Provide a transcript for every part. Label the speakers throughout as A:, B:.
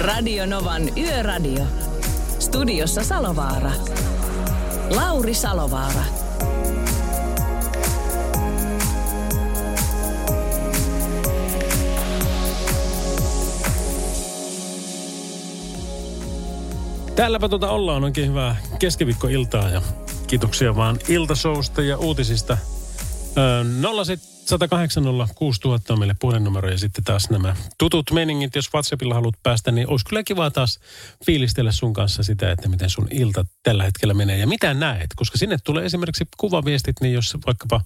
A: Radio Novan Yöradio. Studiossa Salovaara. Lauri Salovaara.
B: Täälläpä tuota ollaan oikein hyvää keskiviikkoiltaa ja kiitoksia vaan iltasousta ja uutisista. Öö, 108 6000 on meille puhelinnumero ja sitten taas nämä tutut meningit. Jos WhatsAppilla haluat päästä, niin olisi kyllä kiva taas fiilistellä sun kanssa sitä, että miten sun ilta tällä hetkellä menee ja mitä näet. Koska sinne tulee esimerkiksi kuvaviestit, niin jos vaikkapa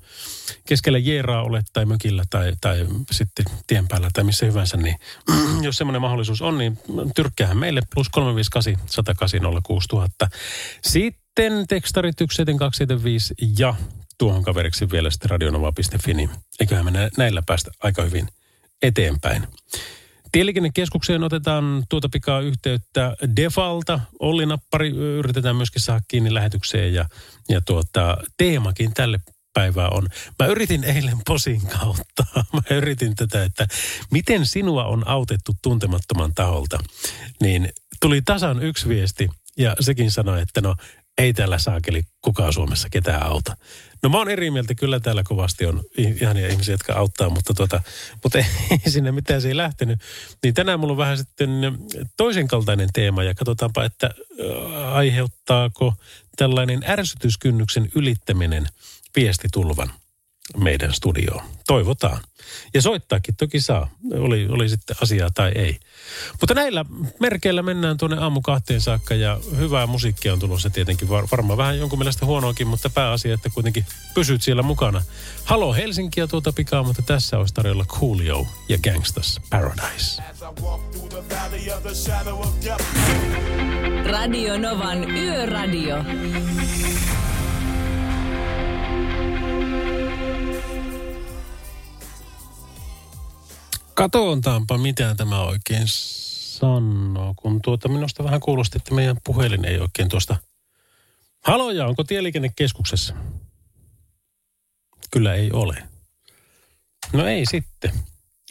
B: keskellä Jeeraa olet tai mökillä tai, tai sitten tien päällä tai missä hyvänsä, niin jos semmoinen mahdollisuus on, niin tyrkkäähän meille plus 358 108 6000. Sitten tekstarit 175 ja tuohon kaveriksi vielä sitten radionova.fi, niin eiköhän me näillä päästä aika hyvin eteenpäin. Tieliikennekeskukseen otetaan tuota pikaa yhteyttä Defalta. Olli Nappari yritetään myöskin saada kiinni lähetykseen ja, ja tuota, teemakin tälle päivää on. Mä yritin eilen posin kautta. Mä yritin tätä, että miten sinua on autettu tuntemattoman taholta. Niin tuli tasan yksi viesti ja sekin sanoi, että no ei täällä saakeli kukaan Suomessa ketään auta. No mä oon eri mieltä, kyllä täällä kovasti on ihania ihmisiä, jotka auttaa, mutta, tuota, mutta ei sinne mitään se ei lähtenyt. Niin tänään mulla on vähän sitten toisen kaltainen teema ja katsotaanpa, että aiheuttaako tällainen ärsytyskynnyksen ylittäminen viestitulvan meidän studioon. Toivotaan. Ja soittaakin toki saa, oli, oli sitten asiaa tai ei. Mutta näillä merkeillä mennään tuonne aamu kahteen saakka ja hyvää musiikkia on tulossa tietenkin. Var, varmaan vähän jonkun mielestä huonoakin, mutta pääasia, että kuitenkin pysyt siellä mukana. Halo Helsinkiä tuota pikaa, mutta tässä olisi tarjolla Coolio ja Gangstas Paradise.
A: Radio Novan Yöradio.
B: Katoontaanpa, mitä tämä oikein sanoo, kun tuota minusta vähän kuulosti, että meidän puhelin ei oikein tuosta... Haloja, onko tieliikennekeskuksessa? Kyllä ei ole. No ei sitten.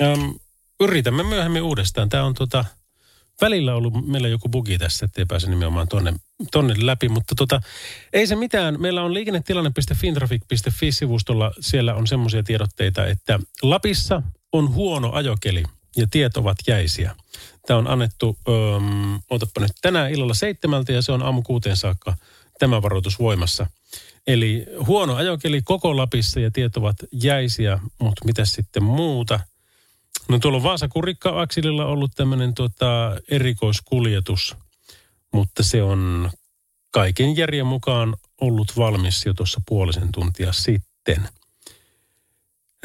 B: Öm, yritämme myöhemmin uudestaan. Tämä on tota, välillä ollut meillä joku bugi tässä, ettei pääse nimenomaan tonne, tonne läpi, mutta tota, ei se mitään. Meillä on liikennetilanne.fintraffic.fi-sivustolla, siellä on semmoisia tiedotteita, että Lapissa on huono ajokeli ja tiet ovat jäisiä. Tämä on annettu, öm, otapa nyt, tänään illalla seitsemältä ja se on aamu kuuteen saakka tämä varoitus voimassa. Eli huono ajokeli koko Lapissa ja tiet ovat jäisiä, mutta mitä sitten muuta? No tuolla on Vaasa Kurikka ollut tämmöinen tota, erikoiskuljetus, mutta se on kaiken järjen mukaan ollut valmis jo tuossa puolisen tuntia sitten –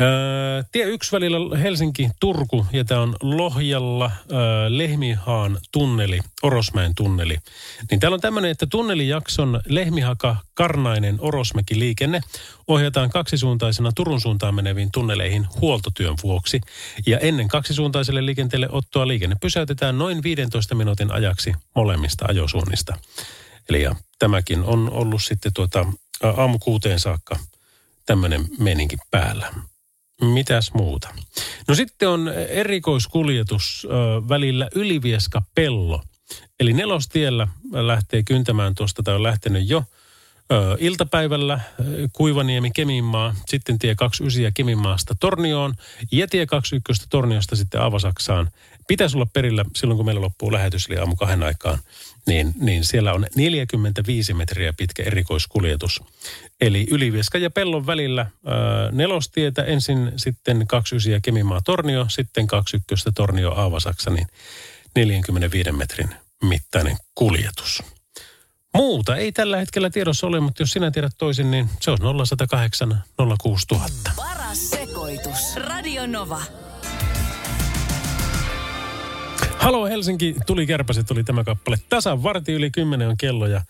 B: Öö, tie yksi välillä Helsinki-Turku ja tämä on Lohjalla öö, Lehmihaan tunneli, Orosmäen tunneli. Niin täällä on tämmöinen, että tunnelijakson Lehmihaka Karnainen Orosmäki liikenne ohjataan kaksisuuntaisena Turun suuntaan meneviin tunneleihin huoltotyön vuoksi. Ja ennen kaksisuuntaiselle liikenteelle ottoa liikenne pysäytetään noin 15 minuutin ajaksi molemmista ajosuunnista. Eli ja tämäkin on ollut sitten tuota, aamu kuuteen saakka tämmöinen meninki päällä. Mitäs muuta? No sitten on erikoiskuljetus ö, välillä Ylivieska-Pello. Eli nelostiellä lähtee kyntämään tuosta, tai on lähtenyt jo ö, iltapäivällä Kuivaniemi Keminmaa, sitten tie 29 Keminmaasta Tornioon ja tie 21 Torniosta sitten Avasaksaan. Pitäisi olla perillä silloin, kun meillä loppuu lähetys, eli aamu kahden aikaan niin, niin siellä on 45 metriä pitkä erikoiskuljetus. Eli Ylivieska ja Pellon välillä ää, nelostietä, ensin sitten 29 ja Kemimaa Tornio, sitten 21 Tornio Aavasaksa, niin 45 metrin mittainen kuljetus. Muuta ei tällä hetkellä tiedossa ole, mutta jos sinä tiedät toisin, niin se on 0108 06000.
A: Paras sekoitus. Radio Nova.
B: Halo Helsinki, tuli kärpäset, tuli tämä kappale. Tasan varti yli kymmenen on kello ja,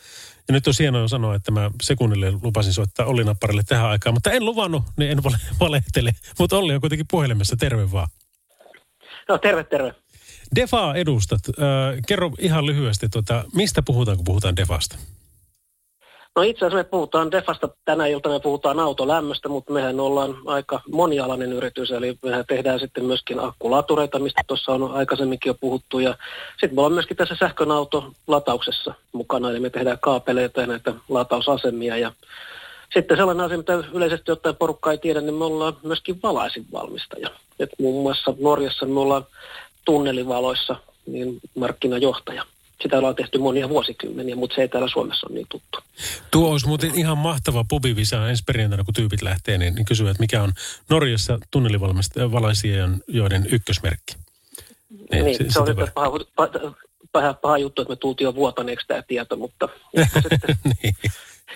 B: ja nyt on hienoa sanoa, että mä sekunnille lupasin soittaa Olli Napparille tähän aikaan, mutta en luvannut, niin en vale- valehtele. Mutta Olli on kuitenkin puhelimessa, terve vaan.
C: No terve, terve.
B: Defaa edustat. Äh, kerro ihan lyhyesti, tuota, mistä puhutaan, kun puhutaan Defasta?
C: No itse asiassa me puhutaan Defasta tänä iltana, me puhutaan autolämmöstä, mutta mehän ollaan aika monialainen yritys, eli mehän tehdään sitten myöskin akkulatureita, mistä tuossa on aikaisemminkin jo puhuttu, ja sitten me ollaan myöskin tässä sähkön autolatauksessa mukana, eli me tehdään kaapeleita ja näitä latausasemia, ja sitten sellainen asia, mitä yleisesti ottaen porukka ei tiedä, niin me ollaan myöskin valaisinvalmistaja. Et muun muassa Norjassa me ollaan tunnelivaloissa niin markkinajohtaja. Sitä ollaan tehty monia vuosikymmeniä, mutta se ei täällä Suomessa ole niin tuttu.
B: Tuo olisi muuten ihan mahtava pubivisa ensi perjantaina, kun tyypit lähtee, niin, niin kysyä, että mikä on Norjassa tunnelivalmistajien joiden ykkösmerkki.
C: Niin, niin se, se on nyt paha, paha, paha, paha juttu, että me tultiin jo vuotaneeksi tämä tieto, mutta
B: niin.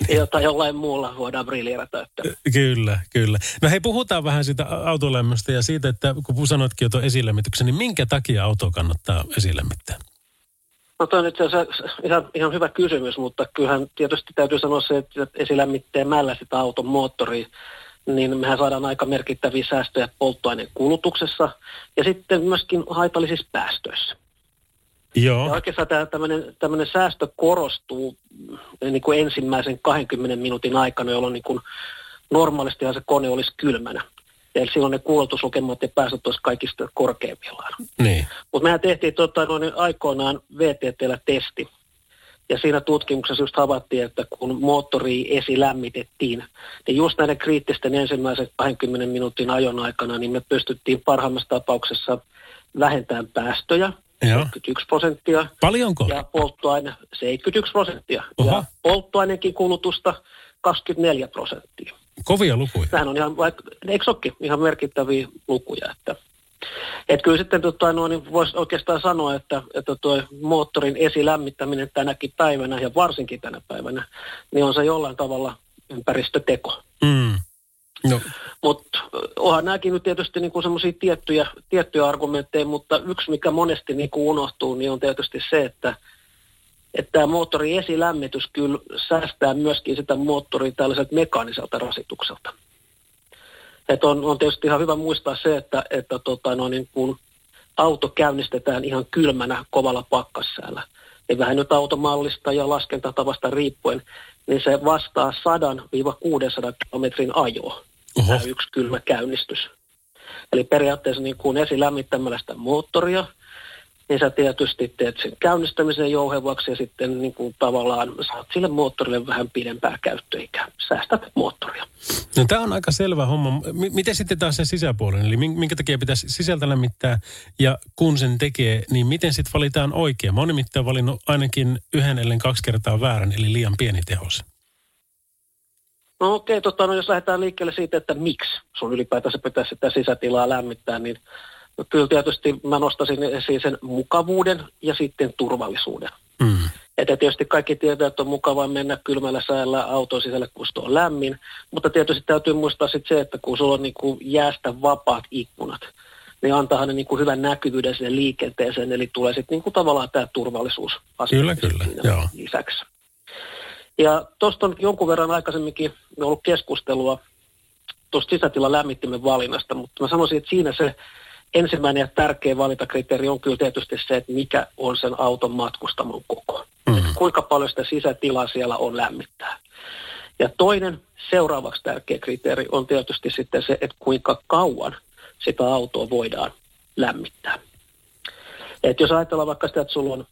C: jotain jollain muulla voidaan briljerata. Että.
B: Kyllä, kyllä. No hei, puhutaan vähän siitä autolämmöstä ja siitä, että kun sanoitkin jo tuon esilämmityksen, niin minkä takia auto kannattaa esilämmittää?
C: No toi on nyt ihan, ihan hyvä kysymys, mutta kyllähän tietysti täytyy sanoa se, että esilämmitteemällä sitä auton moottoria, niin mehän saadaan aika merkittäviä säästöjä polttoaineen kulutuksessa ja sitten myöskin haitallisissa päästöissä.
B: Joo.
C: Ja oikeastaan tämä tämmöinen, tämmöinen säästö korostuu niin kuin ensimmäisen 20 minuutin aikana, jolloin niin kuin normaalistihan se kone olisi kylmänä. Eli silloin ne kuulutuslukemat ja päästöt olisi kaikista korkeimmillaan.
B: Niin.
C: Mutta mehän tehtiin tota, noin aikoinaan VTTllä testi. Ja siinä tutkimuksessa just havaittiin, että kun moottori esilämmitettiin, niin just näiden kriittisten ensimmäisen 20 minuutin ajon aikana, niin me pystyttiin parhaimmassa tapauksessa vähentämään päästöjä,
B: Joo.
C: 71 prosenttia.
B: Paljonko?
C: Ja polttoaine 71 prosenttia.
B: Oho.
C: Ja polttoaineenkin kulutusta 24 prosenttia.
B: Kovia lukuja.
C: Tämähän on ihan, vaikka, eikö olekin, ihan merkittäviä lukuja. Että, että kyllä sitten tota, no, niin voisi oikeastaan sanoa, että, että tuo moottorin esilämmittäminen tänäkin päivänä ja varsinkin tänä päivänä, niin on se jollain tavalla ympäristöteko.
B: Mm. No,
C: Mutta onhan nämäkin nyt tietysti niinku semmoisia tiettyjä, tiettyjä argumentteja, mutta yksi mikä monesti niinku unohtuu, niin on tietysti se, että että tämä moottorin esilämmitys kyllä säästää myöskin sitä moottoria tällaiselta mekaaniselta rasitukselta. Et on, on tietysti ihan hyvä muistaa se, että, että tota, no, niin kun auto käynnistetään ihan kylmänä kovalla pakkassäällä, niin vähän nyt automallista ja laskentatavasta riippuen, niin se vastaa 100-600 kilometrin ajoa,
B: Oho.
C: tämä yksi kylmä käynnistys. Eli periaatteessa niin kuin esilämmittämällä sitä moottoria, niin sä tietysti teet sen käynnistämisen jouhevaksi ja sitten niin kuin tavallaan saat sille moottorille vähän pidempää käyttöikää. Säästät moottoria.
B: no tämä on aika selvä homma. M- miten sitten taas se sisäpuolen? Eli min- minkä takia pitäisi sisältä lämmittää ja kun sen tekee, niin miten sitten valitaan oikein? Mä oon nimittäin valinnut ainakin yhden ellen kaksi kertaa väärän, eli liian pieni tehos.
C: No okei, tota, no jos lähdetään liikkeelle siitä, että miksi sun ylipäätänsä pitäisi sitä sisätilaa lämmittää, niin kyllä tietysti mä nostasin esiin sen mukavuuden ja sitten turvallisuuden.
B: Mm.
C: Että tietysti kaikki tietää, että on mukavaa mennä kylmällä säällä auton sisälle, kun se on lämmin. Mutta tietysti täytyy muistaa sitten se, että kun sulla on niin kuin jäästä vapaat ikkunat, niin antaahan ne niin kuin hyvän näkyvyyden sinne liikenteeseen. Eli tulee sitten niin kuin tavallaan tämä turvallisuus
B: Kyllä, kyllä, joo.
C: lisäksi. Ja tuosta on jonkun verran aikaisemminkin ollut keskustelua tuosta sisätilan lämmittimen valinnasta, mutta mä sanoisin, että siinä se ensimmäinen ja tärkeä valintakriteeri on kyllä tietysti se, että mikä on sen auton matkustamon koko.
B: Mm.
C: Että kuinka paljon sitä sisätilaa siellä on lämmittää. Ja toinen seuraavaksi tärkeä kriteeri on tietysti sitten se, että kuinka kauan sitä autoa voidaan lämmittää. Et jos ajatellaan vaikka sitä, että sulla on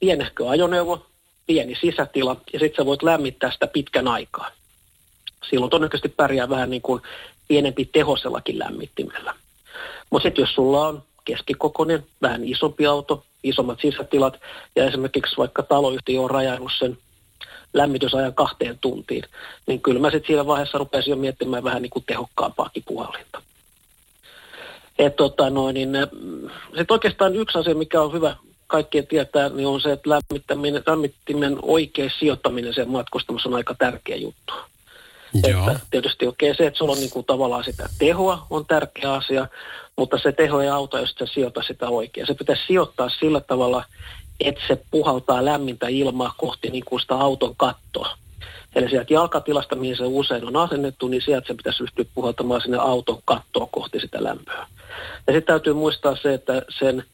C: pienehkö ajoneuvo, pieni sisätila ja sitten sä voit lämmittää sitä pitkän aikaa. Silloin todennäköisesti pärjää vähän niin kuin pienempi tehosellakin lämmittimellä. Mutta sitten jos sulla on keskikokoinen, vähän isompi auto, isommat sisätilat ja esimerkiksi vaikka taloyhtiö on rajannut sen lämmitysajan kahteen tuntiin, niin kyllä mä sitten siinä vaiheessa rupesin jo miettimään vähän niin kuin tehokkaampaakin puhallinta. Tota noin, niin, sitten oikeastaan yksi asia, mikä on hyvä kaikkien tietää, niin on se, että lämmittäminen, lämmittimen oikea sijoittaminen sen matkustamassa on aika tärkeä juttu.
B: Joo.
C: Että tietysti okei okay, se, että sulla on niin kuin tavallaan sitä tehoa on tärkeä asia, mutta se teho ei auta, jos sä sijoita sitä oikein. Se pitäisi sijoittaa sillä tavalla, että se puhaltaa lämmintä ilmaa kohti niin kuin sitä auton kattoa. Eli sieltä jalkatilasta, mihin se usein on asennettu, niin sieltä se pitäisi ryhtyä puhaltamaan sinne auton kattoa kohti sitä lämpöä. Ja sitten täytyy muistaa se, että sen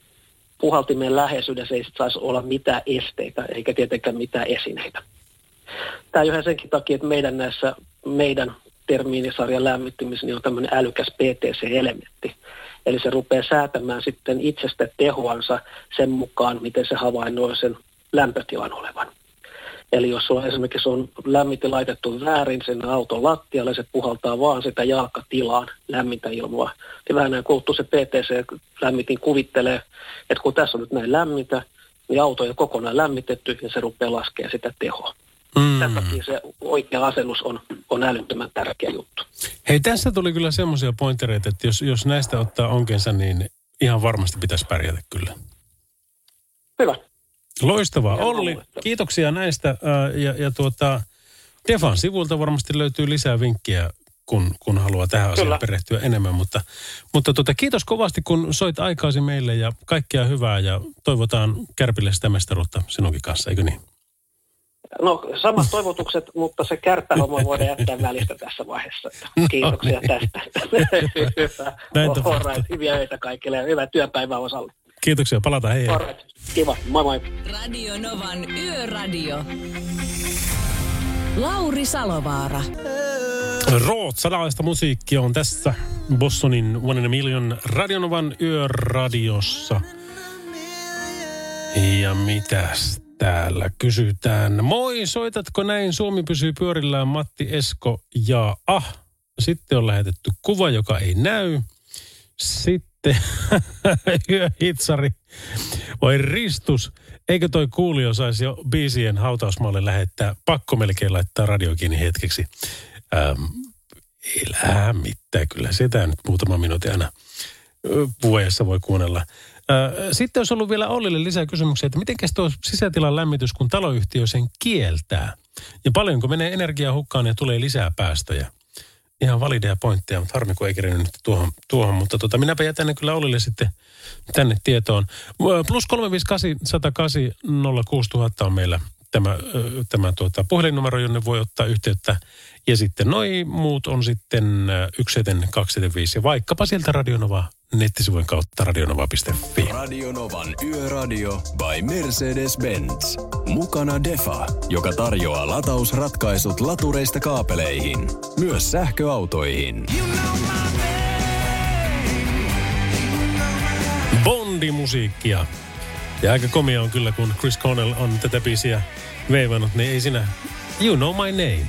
C: puhaltimen läheisyydessä ei sit saisi olla mitään esteitä, eikä tietenkään mitään esineitä. Tämä johon senkin takia, että meidän näissä meidän termiinisarjan lämmittymisen niin on tämmöinen älykäs PTC-elementti. Eli se rupeaa säätämään sitten itsestä tehoansa sen mukaan, miten se havainnoi sen lämpötilan olevan. Eli jos sulla esimerkiksi on lämmitin laitettu väärin sinne auton lattialle, se puhaltaa vaan sitä jalkatilaan lämmintä ilmaa. Niin vähän näin kuluttuu se PTC-lämmitin kuvittelee, että kun tässä on nyt näin lämmintä, niin auto on jo kokonaan lämmitetty ja se rupeaa laskemaan sitä tehoa. Mm. Tämän takia se oikea asennus on, on älyttömän tärkeä juttu.
B: Hei, tässä tuli kyllä semmoisia pointereita, että jos, jos näistä ottaa onkensa, niin ihan varmasti pitäisi pärjätä kyllä.
C: Hyvä.
B: Loistavaa. Olli, kiitoksia näistä. Ja, ja tuota, Defan sivulta varmasti löytyy lisää vinkkiä, kun, kun haluaa tähän asiaan Kyllä. perehtyä enemmän. Mutta, mutta tuota, kiitos kovasti, kun soit aikaasi meille ja kaikkea hyvää ja toivotaan Kärpille sitä mestaruutta sinunkin kanssa, eikö niin?
C: No samat toivotukset, mutta se kärppähomma voidaan jättää välistä tässä vaiheessa. Kiitoksia tästä. hyvä. Näin right. Hyviä öitä kaikille ja hyvää työpäivää osalle.
B: Kiitoksia, palataan hei.
C: Right. Kiva, moi moi.
A: Radio Novan Yöradio. Lauri Salovaara.
B: Rootsalaista musiikkia on tässä Bostonin One in a Million Radionovan yöradiossa. Ja mitäs täällä kysytään. Moi, soitatko näin? Suomi pysyy pyörillään Matti Esko ja ah. Sitten on lähetetty kuva, joka ei näy. Sitten hitsari. Voi ristus. Eikö toi kuulija saisi jo biisien hautausmaalle lähettää? Pakko melkein laittaa radio kiinni hetkeksi. Ähm, ei mitään. Kyllä sitä nyt muutama minuutti aina vuodessa voi kuunnella. Sitten olisi ollut vielä Ollille lisää kysymyksiä, että miten tuo sisätilan lämmitys, kun taloyhtiö sen kieltää? Ja paljonko menee energiaa hukkaan ja tulee lisää päästöjä? Ihan valideja pointteja, mutta harmi kun ei kirjannut nyt tuohon. tuohon. Mutta tota, minäpä jätän ne kyllä Ollille sitten tänne tietoon. Plus 358 108 06000 on meillä tämä, tämä tuota, puhelinnumero, jonne voi ottaa yhteyttä. Ja sitten noi muut on sitten 17275 ja vaikkapa sieltä Radionova nettisivujen kautta radionova.fi.
D: Radionovan Yöradio by Mercedes-Benz. Mukana Defa, joka tarjoaa latausratkaisut latureista kaapeleihin, myös sähköautoihin.
B: Bondi-musiikkia. Ja aika komia on kyllä, kun Chris Cornell on tätä biisiä veivannut, niin ei sinä... You know my name.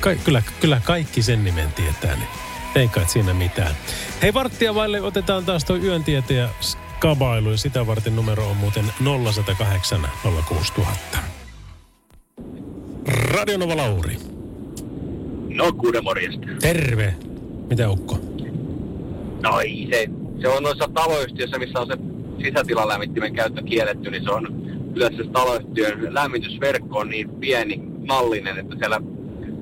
B: Ka- kyllä, kyllä kaikki sen nimen tietää, niin ei kai siinä mitään. Hei varttia vaille otetaan taas tuo yöntietäjä skabailu ja sitä varten numero on muuten 0108 06000. Radionova Lauri.
E: No kuule morjesta.
B: Terve. Mitä Ukko?
E: No ei se. Se on noissa taloyhtiöissä, missä on se sisätilalämmittimen käyttö kielletty, niin se on yleensä taloyhtiön lämmitysverkko on niin pieni, mallinen, että siellä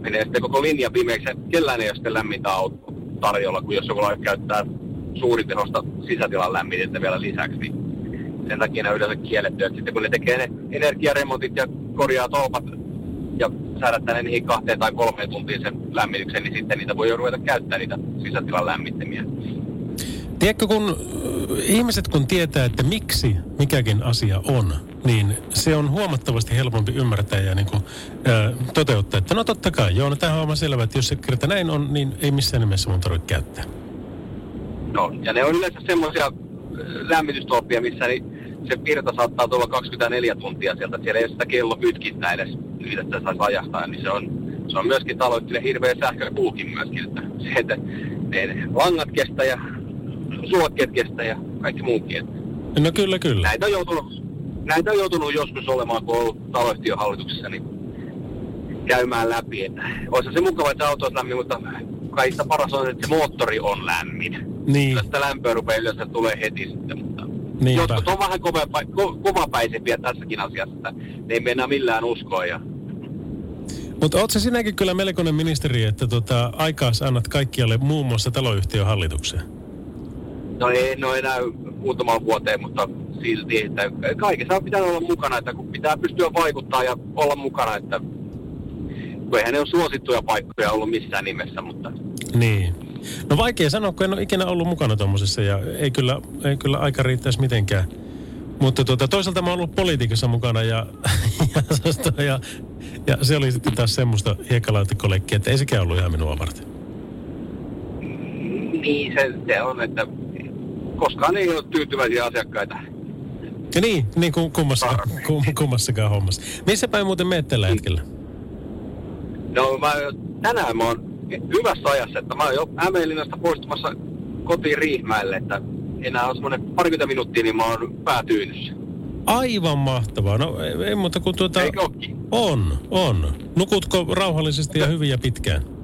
E: menee sitten koko linja pimeäksi. Kellään ei ole sitten lämmintä auto tarjolla, kun jos joku käyttää suuritehosta sisätilan lämmitintä vielä lisäksi, niin sen takia ne on yleensä kielletty. Että sitten kun ne tekee ne energiaremontit ja korjaa tolpat ja säädättää ne niihin kahteen tai kolmeen tuntiin sen lämmityksen, niin sitten niitä voi jo ruveta käyttää niitä sisätilan lämmittämiä.
B: Tiedätkö, kun ihmiset kun tietää, että miksi mikäkin asia on, niin se on huomattavasti helpompi ymmärtää ja niin kuin, ää, toteuttaa, että no totta kai, joo, no tämähän on aivan selvä, että jos se kerta näin on, niin ei missään nimessä mun tarvitse käyttää.
E: No, ja ne on yleensä semmoisia lämmitystolppia, missä niin se virta saattaa tulla 24 tuntia sieltä, siellä ei sitä kello kytkittää edes, niin että saisi ajastaa, niin se on, se on myöskin taloyhtiölle hirveä sähköpuukin myöskin, että se, että ne langat kestää ja suokkeet kestää ja kaikki muukin.
B: No kyllä, kyllä.
E: Näitä on joutunut, näitä on joutunut joskus olemaan, kun on ollut taloyhtiön hallituksessa, niin käymään läpi. Että olisi se mukava, että auto olisi lämmin, mutta kaikista paras on, että se moottori on lämmin.
B: Niin.
E: Sitä lämpöä rupeaa yleensä tulee heti sitten, mutta Niinpä. jotkut on vähän kova, ko, kovapäisempiä tässäkin asiassa, että ne ei mennä millään uskoa. Ja...
B: Mutta ootko sinäkin kyllä melkoinen ministeri, että tota, aikaa annat kaikkialle muun muassa taloyhtiön hallitukseen?
E: No ei, no enää muutamaan vuoteen, mutta silti, että kaikessa pitää olla mukana, että kun pitää pystyä vaikuttaa ja olla mukana, että kun eihän ne ole suosittuja paikkoja ollut missään nimessä, mutta
B: Niin. No vaikea sanoa, kun en ole ikinä ollut mukana tuommoisessa ja ei kyllä, ei kyllä aika riittäisi mitenkään. Mutta tuota, toisaalta mä oon ollut politiikassa mukana ja, ja, ja, ja se oli sitten taas semmoista hiekkalaatikoleikkiä, että ei sekään ollut ihan minua varten.
E: niin se, se on, että koskaan ei ole tyytyväisiä asiakkaita.
B: Ja niin, niin kuin kummassakaan, kum, kummassakaan hommassa. Missä päin muuten meet tällä hetkellä?
E: No mä, tänään mä oon hyvässä ajassa, että mä oon jo Hämeenlinnasta poistumassa kotiin Riihmäelle, että enää on semmoinen parikymmentä minuuttia, niin mä oon päätyynyssä.
B: Aivan mahtavaa. No ei, ei muuta kuin tuota...
E: Eikö?
B: On, on. Nukutko rauhallisesti ja hyvin ja pitkään?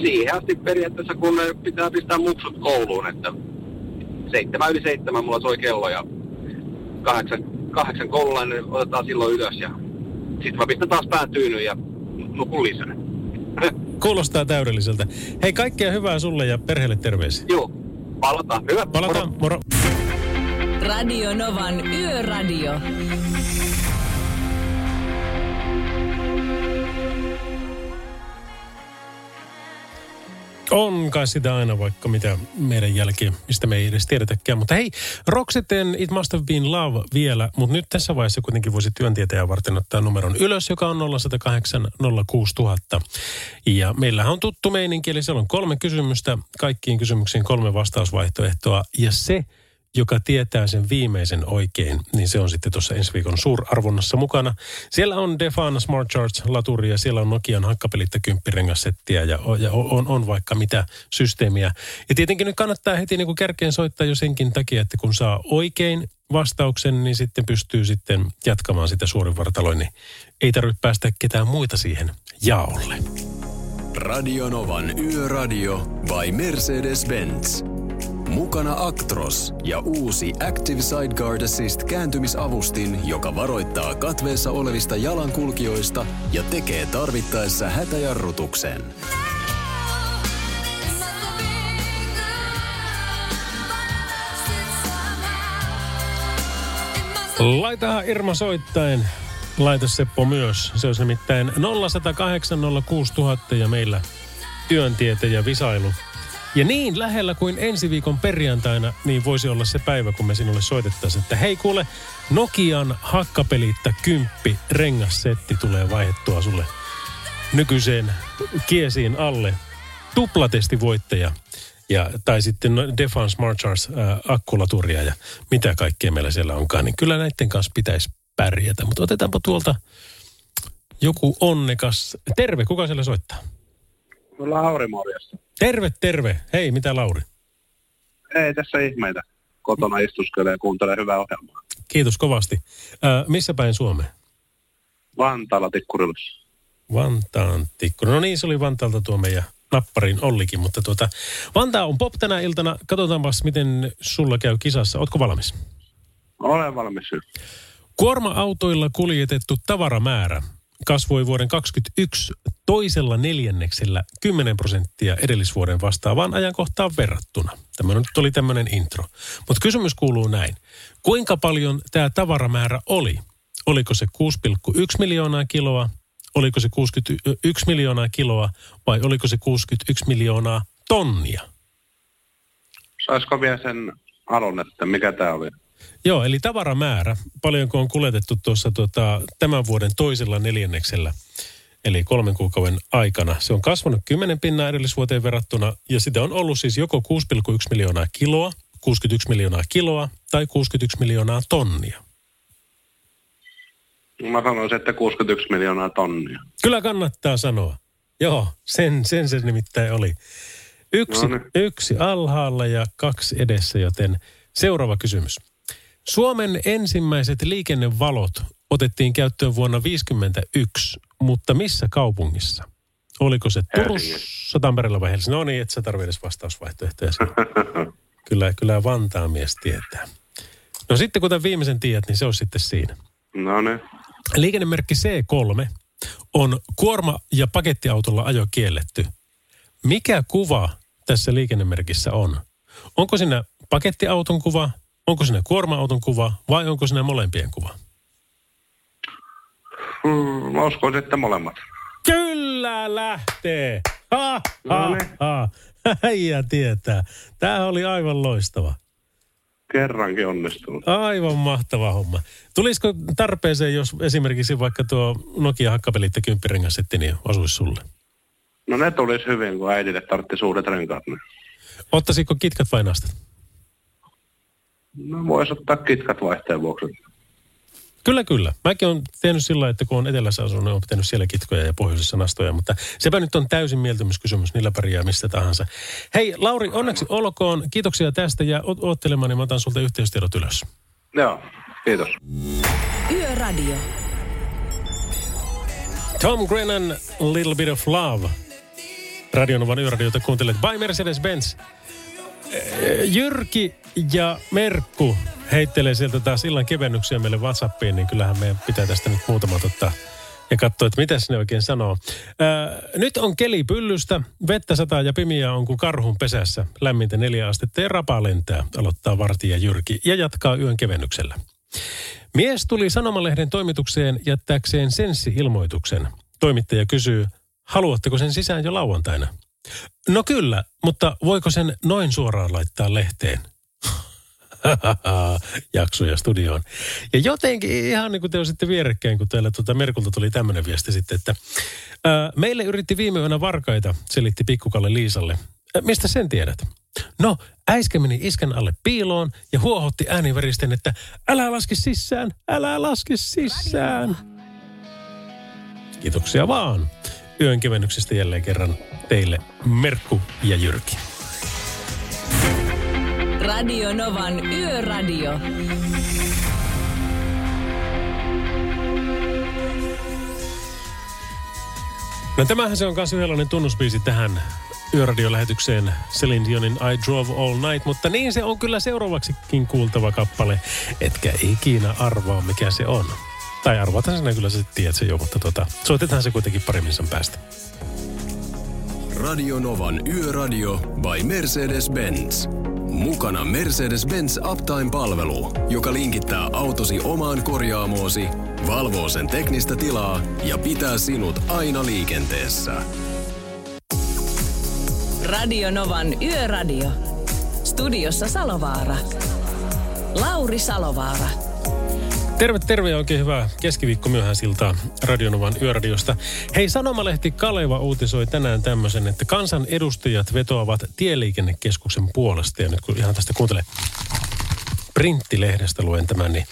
E: Siihen asti periaatteessa, kun ne pitää pistää muksut kouluun, että seitsemän yli seitsemän mulla soi kello ja kahdeksan, kahdeksan koululainen otetaan silloin ylös ja sitten mä pistän taas pään tyynyyn ja nukun lisää.
B: Kuulostaa täydelliseltä. Hei, kaikkea hyvää sulle ja perheelle terveisiä.
E: Joo, palataan. Hyvä.
B: Palataan, moro.
A: Radio Novan Yöradio.
B: On kai sitä aina vaikka mitä meidän jälkeen, mistä me ei edes tiedetäkään. Mutta hei, Roxeten It Must Have Been Love vielä, mutta nyt tässä vaiheessa kuitenkin voisi työntietejä varten ottaa numeron ylös, joka on 0108 06000. Ja meillähän on tuttu meininki, eli siellä on kolme kysymystä, kaikkiin kysymyksiin kolme vastausvaihtoehtoa. Ja se, joka tietää sen viimeisen oikein, niin se on sitten tuossa ensi viikon suurarvonnassa mukana. Siellä on Defana Smart Charge laturia, siellä on Nokian hakkapelittä kymppirengassettiä ja, ja on, on vaikka mitä systeemiä. Ja tietenkin nyt kannattaa heti niin kuin kärkeen soittaa jo senkin takia, että kun saa oikein vastauksen, niin sitten pystyy sitten jatkamaan sitä suorinvartaloin, niin ei tarvitse päästä ketään muita siihen jaolle.
D: Radio Novan Yöradio by Mercedes-Benz. Mukana Actros ja uusi Active Sideguard Assist kääntymisavustin, joka varoittaa katveessa olevista jalankulkijoista ja tekee tarvittaessa hätäjarrutuksen.
B: Laita Irma soittain. Laita Seppo myös. Se olisi nimittäin 0108 06000 ja meillä työntiete ja visailu. Ja niin lähellä kuin ensi viikon perjantaina, niin voisi olla se päivä, kun me sinulle soitettaisiin, että hei kuule, Nokian hakkapelitta kymppi rengassetti tulee vaihettua sulle nykyiseen kiesiin alle. Tuplatesti voittaja. Ja, tai sitten no, Defan Smart Charge äh, akkulaturia ja mitä kaikkea meillä siellä onkaan. Niin kyllä näiden kanssa pitäisi pärjätä. Mutta otetaanpa tuolta joku onnekas. Terve, kuka siellä soittaa?
F: Lauri morjesta.
B: Terve, terve. Hei, mitä Lauri?
F: Ei tässä ihmeitä. Kotona istuskelee ja kuuntelee hyvää ohjelmaa.
B: Kiitos kovasti. Äh, missä päin Suomeen?
F: Vantaalla Tikkurilussa.
B: Vantaan tikkuna. No niin, se oli Vantaalta tuo meidän napparin Ollikin, mutta tuota, Vantaa on pop tänä iltana. Katsotaanpas, miten sulla käy kisassa. Ootko valmis?
F: Olen valmis.
B: Kuorma-autoilla kuljetettu tavaramäärä kasvoi vuoden 2021 toisella neljänneksellä 10 prosenttia edellisvuoden vastaavaan ajankohtaan verrattuna. Tämä nyt oli tämmöinen intro. Mutta kysymys kuuluu näin. Kuinka paljon tämä tavaramäärä oli? Oliko se 6,1 miljoonaa kiloa? Oliko se 61 miljoonaa kiloa vai oliko se 61 miljoonaa tonnia?
F: Saisiko vielä sen alun, että mikä tämä oli?
B: Joo, eli tavaramäärä, paljonko on kuljetettu tuossa tota, tämän vuoden toisella neljänneksellä, eli kolmen kuukauden aikana. Se on kasvanut 10 pinnaa edellisvuoteen verrattuna, ja sitä on ollut siis joko 6,1 miljoonaa kiloa, 61 miljoonaa kiloa tai 61 miljoonaa tonnia.
F: Mä sanoisin, että 61 miljoonaa tonnia.
B: Kyllä kannattaa sanoa. Joo, sen, sen se nimittäin oli. Yksi,
F: No niin.
B: yksi alhaalla ja kaksi edessä, joten seuraava kysymys. Suomen ensimmäiset liikennevalot otettiin käyttöön vuonna 1951, mutta missä kaupungissa? Oliko se Turussa. Tampereella vai Helsingissä? No niin, et sä tarvitse edes vastausvaihtoehtoja. kyllä, kyllä Vantaan mies tietää. No sitten kun tämän viimeisen tiedät, niin se on sitten siinä.
F: No niin.
B: Liikennemerkki C3 on kuorma- ja pakettiautolla ajo kielletty. Mikä kuva tässä liikennemerkissä on? Onko siinä pakettiauton kuva, onko siinä kuorma-auton kuva vai onko siinä molempien kuva?
F: Mä uskoisin, että molemmat.
B: Kyllä lähtee! Ha, ha,
F: No niin.
B: ha. Äijä tietää. Tämä oli aivan loistava.
F: Kerrankin onnistunut.
B: Aivan mahtava homma. Tulisiko tarpeeseen, jos esimerkiksi vaikka tuo Nokia hakkapelitte kymppirengassetti, niin osuisi sulle?
F: No ne tulisi hyvin, kun äidille tarvitsi suuret renkaat. Niin.
B: Ottaisiko kitkat vai nastat?
F: No voisi ottaa kitkat vaihteen vuoksi.
B: Kyllä, kyllä. Mäkin olen tehnyt sillä että kun on etelässä asunut, niin olen pitänyt siellä kitkoja ja pohjoisessa nastoja, mutta sepä nyt on täysin mieltymyskysymys, niillä pärjää mistä tahansa. Hei, Lauri, onneksi olkoon. Kiitoksia tästä ja oottelemaan, niin mä otan sulta yhteystiedot ylös.
F: Joo, kiitos.
A: Yöradio.
B: Tom Grennan, Little Bit of Love. Radionovan yöradiota kuuntelet by Mercedes-Benz. Eh, Jyrki ja Merkku heittelee sieltä taas illan kevennyksiä meille WhatsAppiin, niin kyllähän meidän pitää tästä nyt muutamat ottaa ja katsoa, että mitä ne oikein sanoo. Ää, nyt on keli pyllystä, vettä sataa ja pimiä on kuin karhun pesässä. Lämmintä neljä astetta ja rapa lentää, aloittaa vartija Jyrki ja jatkaa yön kevennyksellä. Mies tuli Sanomalehden toimitukseen jättääkseen senssi-ilmoituksen. Toimittaja kysyy, haluatteko sen sisään jo lauantaina? No kyllä, mutta voiko sen noin suoraan laittaa lehteen? jaksoja studioon. Ja jotenkin ihan niin kuin te olisitte vierekkäin, kun teillä tuota Merkulta tuli tämmöinen viesti sitten, että ää, meille yritti viime yönä varkaita, selitti pikkukalle Liisalle. Ä, mistä sen tiedät? No, äiskä meni isken alle piiloon ja huohotti ääniveristen, että älä laske sisään, älä laske sisään. Kiitoksia vaan. Yön kevennyksestä jälleen kerran teille Merkku ja Jyrki.
A: Radio Novan Yöradio.
B: No tämähän se on myös yhdenlainen tunnusbiisi tähän yöradiolähetykseen Celine Dionin I Drove All Night, mutta niin se on kyllä seuraavaksikin kuultava kappale, etkä ikinä arvaa mikä se on. Tai arvataan sinä kyllä sä tiedät se jo, mutta tota, soitetaan se kuitenkin paremmin sen päästä.
D: Radio Novan Yöradio by Mercedes-Benz. Mukana Mercedes-Benz Uptime-palvelu, joka linkittää autosi omaan korjaamoosi, valvoo sen teknistä tilaa ja pitää sinut aina liikenteessä.
A: Radio Novan Yöradio. Studiossa Salovaara. Lauri Salovaara.
B: Terve, terve ja oikein hyvää keskiviikko myöhään siltaa Radionovan yöradiosta. Hei, Sanomalehti Kaleva uutisoi tänään tämmöisen, että kansan edustajat vetoavat tieliikennekeskuksen puolesta. Ja nyt kun ihan tästä kuuntelee printtilehdestä luen tämän, niin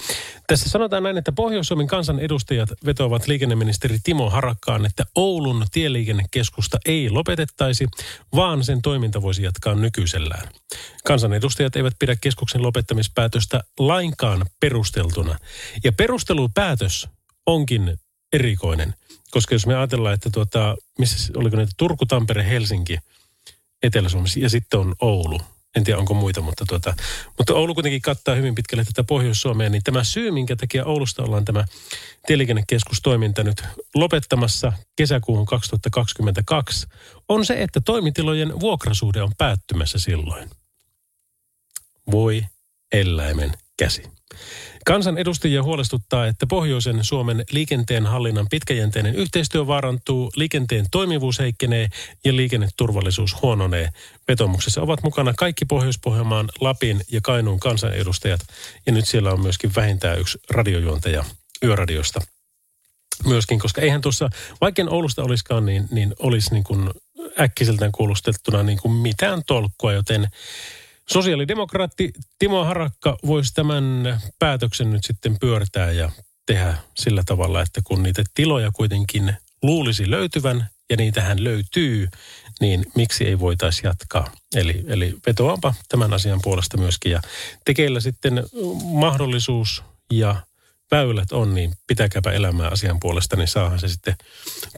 B: tässä sanotaan näin, että Pohjois-Suomen kansan edustajat vetoavat liikenneministeri Timo Harakkaan, että Oulun tieliikennekeskusta ei lopetettaisi, vaan sen toiminta voisi jatkaa nykyisellään. Kansanedustajat eivät pidä keskuksen lopettamispäätöstä lainkaan perusteltuna. Ja perustelupäätös onkin erikoinen, koska jos me ajatellaan, että tuota, missä oliko niitä Turku, Tampere, Helsinki, Etelä-Suomessa ja sitten on Oulu. En tiedä, onko muita, mutta, tuota, mutta Oulu kuitenkin kattaa hyvin pitkälle tätä Pohjois-Suomea. Niin tämä syy, minkä takia Oulusta ollaan tämä tieliikennekeskustoiminta nyt lopettamassa kesäkuuhun 2022, on se, että toimitilojen vuokrasuhde on päättymässä silloin. Voi eläimen käsi. Kansan edustajia huolestuttaa, että pohjoisen Suomen liikenteen hallinnan pitkäjänteinen yhteistyö vaarantuu, liikenteen toimivuus heikkenee ja liikenneturvallisuus huononee. Vetomuksessa ovat mukana kaikki Pohjois-Pohjanmaan, Lapin ja Kainuun kansanedustajat. Ja nyt siellä on myöskin vähintään yksi radiojuontaja yöradiosta myöskin, koska eihän tuossa, vaikka en Oulusta olisikaan, niin, niin olisi niin kuin äkkiseltään kuulustettuna niin kuin mitään tolkkua, joten Sosiaalidemokraatti Timo Harakka voisi tämän päätöksen nyt sitten pyörtää ja tehdä sillä tavalla, että kun niitä tiloja kuitenkin luulisi löytyvän ja niitähän löytyy, niin miksi ei voitaisi jatkaa. Eli, eli vetoanpa tämän asian puolesta myöskin ja tekeillä sitten mahdollisuus ja väylät on, niin pitäkääpä elämää asian puolesta, niin saahan se sitten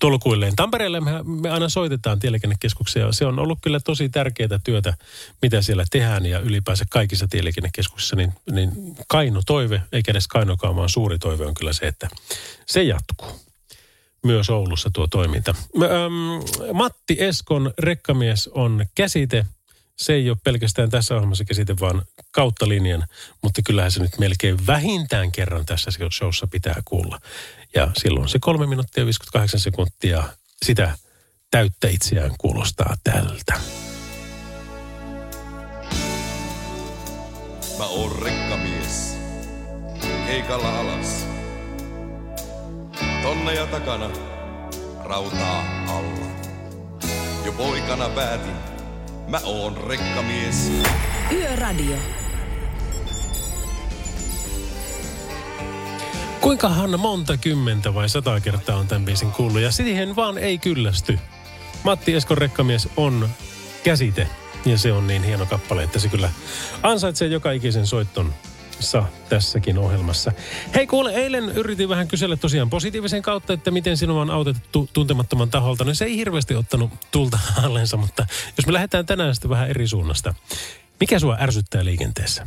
B: tolkuilleen. Tampereelle me, me aina soitetaan tieliikennekeskukseen ja se on ollut kyllä tosi tärkeää työtä, mitä siellä tehdään ja ylipäänsä kaikissa tieliikennekeskuksissa, niin, niin kaino toive, eikä edes kainokaan, vaan suuri toive on kyllä se, että se jatkuu. myös Oulussa tuo toiminta. Matti Eskon rekkamies on käsite. Se ei ole pelkästään tässä ohjelmassa käsite, vaan kautta linjan. Mutta kyllähän se nyt melkein vähintään kerran tässä showssa pitää kuulla. Ja silloin se kolme minuuttia 58 sekuntia sitä täyttä itseään kuulostaa tältä.
G: Mä oon rekkamies. Keikalla alas. Tonneja takana. Rautaa alla. Jo poikana päätin. Mä oon rekkamies.
A: Yöradio.
B: Kuinkahan monta kymmentä vai sata kertaa on tämän biisin kuullut ja siihen vaan ei kyllästy. Matti Eskon rekkamies on käsite ja se on niin hieno kappale, että se kyllä ansaitsee joka ikisen soitton tässäkin ohjelmassa. Hei kuule, eilen yritin vähän kysellä tosiaan positiivisen kautta, että miten sinua on autettu tuntemattoman taholta. No se ei hirveästi ottanut tulta allensa, mutta jos me lähdetään tänään sitten vähän eri suunnasta. Mikä sua ärsyttää liikenteessä?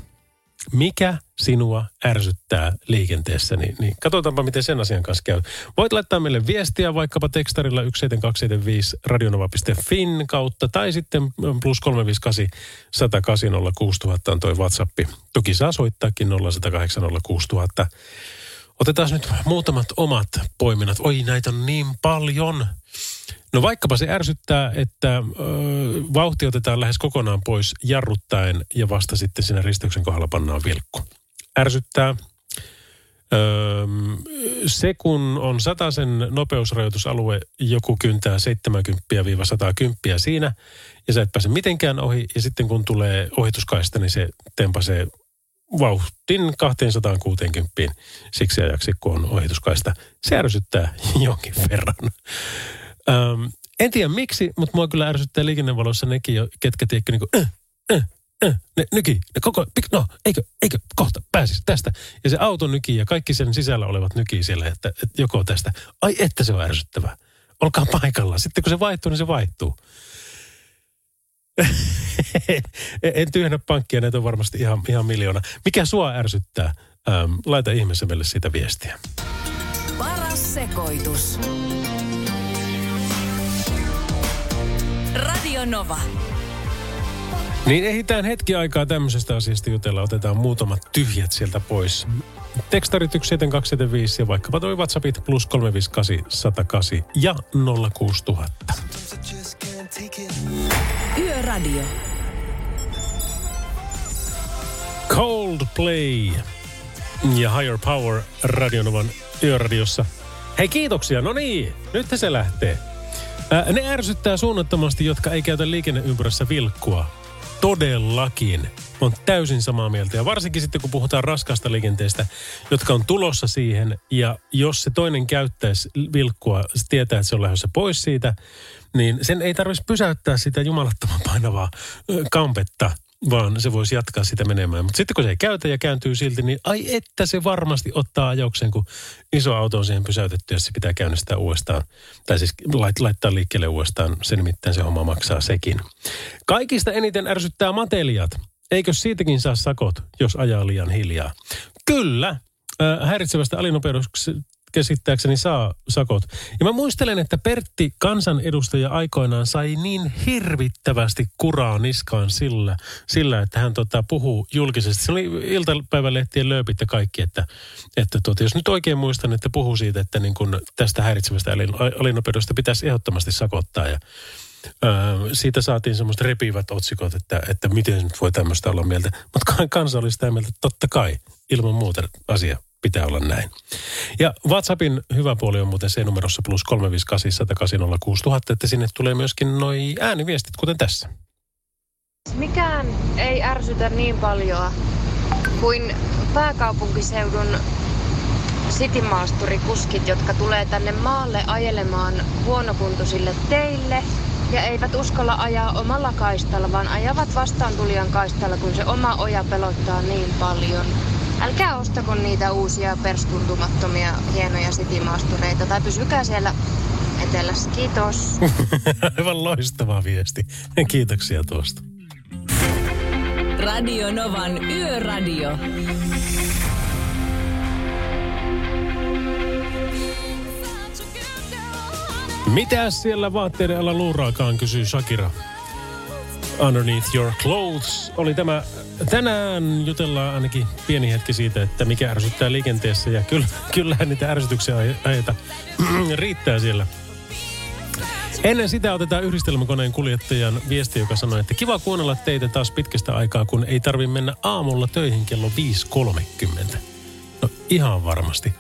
B: Mikä sinua ärsyttää liikenteessä, niin, niin katsotaanpa, miten sen asian kanssa käy. Voit laittaa meille viestiä vaikkapa tekstarilla 17275 radionova.fin kautta tai sitten plus 358 108 6000 on toi WhatsApp. Toki saa soittaakin 0108 06000. Otetaan nyt muutamat omat poiminnat. Oi, näitä on niin paljon. No vaikkapa se ärsyttää, että vauhti otetaan lähes kokonaan pois jarruttaen ja vasta sitten siinä risteyksen kohdalla pannaan vilkku. Ärsyttää. Öö, se kun on sen nopeusrajoitusalue, joku kyntää 70-110 siinä ja sä et pääse mitenkään ohi. Ja sitten kun tulee ohituskaista, niin se tempasee vauhtin 260 siksi ajaksi, kun on ohituskaista. Se ärsyttää jonkin verran. Öm, en tiedä miksi, mutta mua kyllä ärsyttää liikennevaloissa nekin, jo, ketkä tiedätkö niin kuin, äh, äh, äh, ne nyki, ne koko, no, eikö, eikö, kohta pääsisi tästä. Ja se auto nyki ja kaikki sen sisällä olevat nyki siellä, että, että joko tästä. Ai että se on ärsyttävää. Olkaa paikalla. Sitten kun se vaihtuu, niin se vaihtuu. en tyhjennä pankkia, näitä on varmasti ihan, ihan miljoona. Mikä sua ärsyttää? Ähm, laita ihmeessä meille siitä viestiä.
A: Paras sekoitus. Radio Nova.
B: Niin ehditään hetki aikaa tämmöisestä asiasta jutella. Otetaan muutamat tyhjät sieltä pois. Tekstarit 17275 ja vaikkapa toi WhatsAppit plus 358 108 ja 06000.
A: Yöradio.
B: Coldplay ja Higher Power Radionovan yöradiossa. Hei kiitoksia, no niin, nyt se lähtee. Ää, ne ärsyttää suunnattomasti, jotka ei käytä liikenneympyrässä vilkkua. Todellakin. On täysin samaa mieltä. Ja varsinkin sitten, kun puhutaan raskasta liikenteestä, jotka on tulossa siihen. Ja jos se toinen käyttäisi vilkkua, se tietää, että se on lähdössä pois siitä, niin sen ei tarvitsisi pysäyttää sitä jumalattoman painavaa kampetta vaan se voisi jatkaa sitä menemään. Mutta sitten kun se ei käytä ja kääntyy silti, niin ai että se varmasti ottaa ajauksen, kun iso auto on siihen pysäytetty, ja se pitää käynnistää uudestaan. Tai siis laittaa liikkeelle uudestaan, se nimittäin se homma maksaa sekin. Kaikista eniten ärsyttää matelijat. Eikö siitäkin saa sakot, jos ajaa liian hiljaa? Kyllä, häiritsevästä alinopeudesta käsittääkseni saa sakot. Ja mä muistelen, että Pertti kansanedustaja aikoinaan sai niin hirvittävästi kuraa niskaan sillä, sillä että hän tota, puhuu julkisesti. Se oli iltapäivälehtien lööpit ja kaikki, että, että tota, jos nyt oikein muistan, että puhuu siitä, että niin kun tästä häiritsevästä alinopeudesta pitäisi ehdottomasti sakottaa ja Öö, siitä saatiin semmoista repivät otsikot, että, että miten nyt voi tämmöistä olla mieltä. Mutta kansa oli sitä mieltä, että totta kai, ilman muuta asia pitää olla näin. Ja WhatsAppin hyvä puoli on muuten se numerossa plus 358 että sinne tulee myöskin noi ääniviestit, kuten tässä.
H: Mikään ei ärsytä niin paljon kuin pääkaupunkiseudun sitimaasturikuskit, jotka tulee tänne maalle ajelemaan huonokuntoisille teille ja eivät uskalla ajaa omalla kaistalla, vaan ajavat vastaan tulijan kaistalla, kun se oma oja pelottaa niin paljon. Älkää ostako niitä uusia perstuntumattomia hienoja sitimaastureita tai pysykää siellä etelässä. Kiitos.
B: Aivan loistava viesti. Kiitoksia tuosta.
A: Radio Novan Yöradio.
B: Mitä siellä vaatteiden alla luuraakaan, kysyy Shakira. Underneath Your Clothes oli tämä. Tänään jutellaan ainakin pieni hetki siitä, että mikä ärsyttää liikenteessä. Ja kyllä, kyllähän niitä ärsytyksiä aiheita riittää siellä. Ennen sitä otetaan yhdistelmäkoneen kuljettajan viesti, joka sanoi, että kiva kuunnella teitä taas pitkästä aikaa, kun ei tarvi mennä aamulla töihin kello 5.30. No ihan varmasti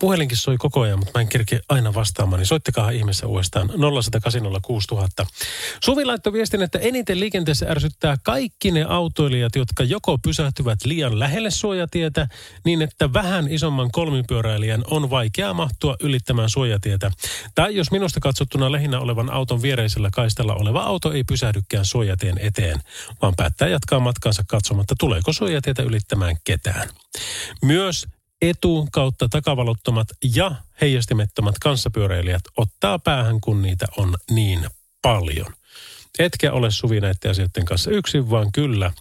B: puhelinkin soi koko ajan, mutta mä en kerkeä aina vastaamaan, niin soittakaa ihmeessä uudestaan 0806000. Suvi laittoi viestin, että eniten liikenteessä ärsyttää kaikki ne autoilijat, jotka joko pysähtyvät liian lähelle suojatietä, niin että vähän isomman kolmipyöräilijän on vaikea mahtua ylittämään suojatietä. Tai jos minusta katsottuna lähinnä olevan auton viereisellä kaistalla oleva auto ei pysähdykään suojatien eteen, vaan päättää jatkaa matkansa katsomatta, tuleeko suojatietä ylittämään ketään. Myös etu- kautta takavalottomat ja heijastimettomat kanssapyöräilijät ottaa päähän, kun niitä on niin paljon. Etkä ole Suvi näiden asioiden kanssa yksin, vaan kyllä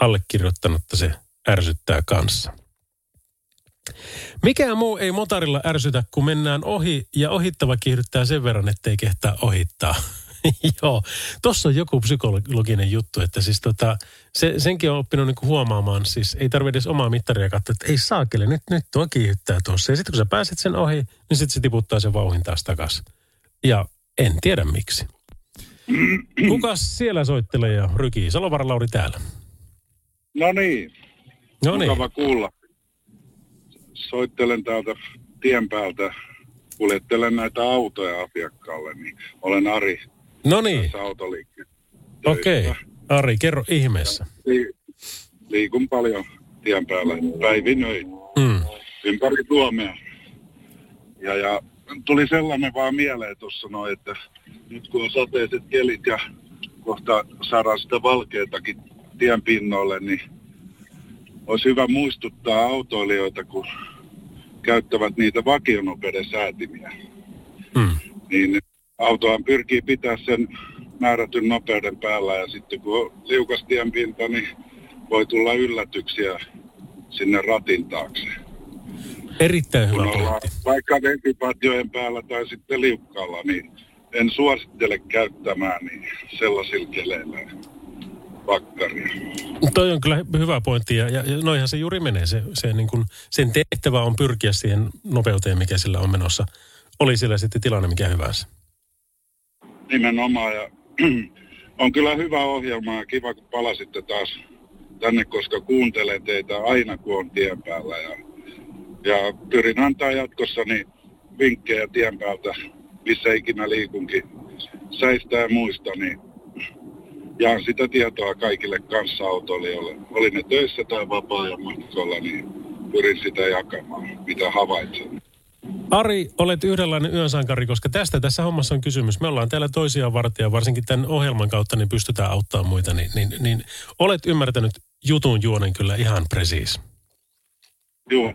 B: allekirjoittanutta se ärsyttää kanssa. Mikään muu ei motarilla ärsytä, kun mennään ohi ja ohittava kiihdyttää sen verran, ettei kehtaa ohittaa. Joo, tuossa on joku psykologinen juttu, että siis tota, se, senkin on oppinut niinku huomaamaan, siis ei tarvitse edes omaa mittaria katsoa, että ei saakele, nyt, nyt tuo kiihyttää tuossa. Ja sitten kun sä pääset sen ohi, niin sitten se tiputtaa sen vauhin taas takaisin. Ja en tiedä miksi. Kuka siellä soittelee ja rykii? Salovaara Lauri täällä.
I: No niin.
B: No niin.
I: Mukava kuulla. Soittelen täältä tien päältä. Kuljettelen näitä autoja asiakkaalle, niin olen Ari
B: No niin, okei. Okay. Ari, kerro ihmeessä.
I: Li- liikun paljon tien päällä päivinöin
B: Mm.
I: ympäri Suomea. Ja, ja tuli sellainen vaan mieleen tuossa noin, että nyt kun on sateiset kelit ja kohta saadaan sitä valkeatakin tien pinnoille, niin olisi hyvä muistuttaa autoilijoita, kun käyttävät niitä vakionopeuden säätimiä.
B: Mm.
I: Niin autohan pyrkii pitää sen määrätyn nopeuden päällä ja sitten kun on liukas tienpinta, niin voi tulla yllätyksiä sinne ratin taakse.
B: Erittäin
I: Kun
B: hyvä pointti.
I: vaikka vesipatjojen päällä tai sitten liukkaalla, niin en suosittele käyttämään niin sellaisilla keleillä pakkaria.
B: Toi on kyllä hy- hyvä pointti ja, ja, ja noihan se juuri menee. Se, se niin kuin, sen tehtävä on pyrkiä siihen nopeuteen, mikä sillä on menossa. Oli sillä sitten tilanne mikä hyvänsä.
I: Nimenomaan ja on kyllä hyvä ohjelma ja kiva kun palasitte taas tänne, koska kuuntelen teitä aina kun on tien päällä ja, ja pyrin antaa jatkossani vinkkejä tien päältä, missä ikinä liikunkin säistä ja muista, niin jaan sitä tietoa kaikille kanssaautoilijoille. Oli ne töissä tai vapaa-ajan matkoilla, niin pyrin sitä jakamaan, mitä havaitsen.
B: Ari, olet yhdenlainen yönsankari, koska tästä tässä hommassa on kysymys. Me ollaan täällä toisiaan vartija, varsinkin tämän ohjelman kautta, niin pystytään auttamaan muita. Niin, niin, niin olet ymmärtänyt jutun juonen kyllä ihan presiis.
I: Joo.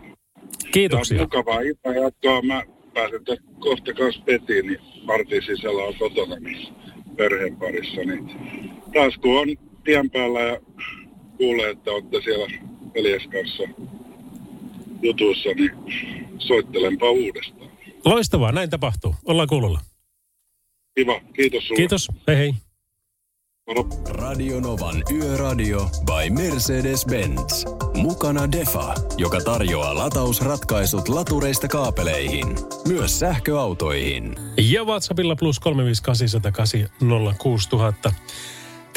B: Kiitoksia.
I: Mukavaa iltaa jatkoa. Mä pääsen tästä kohta kanssa petiin, niin vartin sisällä on kotona niin perheen parissa. Niin taas kun on tien päällä ja kuulee, että olette siellä veljes kanssa jutuissa, niin soittelenpa uudestaan.
B: Loistavaa, näin tapahtuu. Ollaan kuulolla.
I: Kiva, kiitos sulle.
B: Kiitos, hei hei.
I: Moro.
D: Radio Novan Yöradio by Mercedes-Benz. Mukana Defa, joka tarjoaa latausratkaisut latureista kaapeleihin, myös sähköautoihin.
B: Ja WhatsAppilla plus 358806000.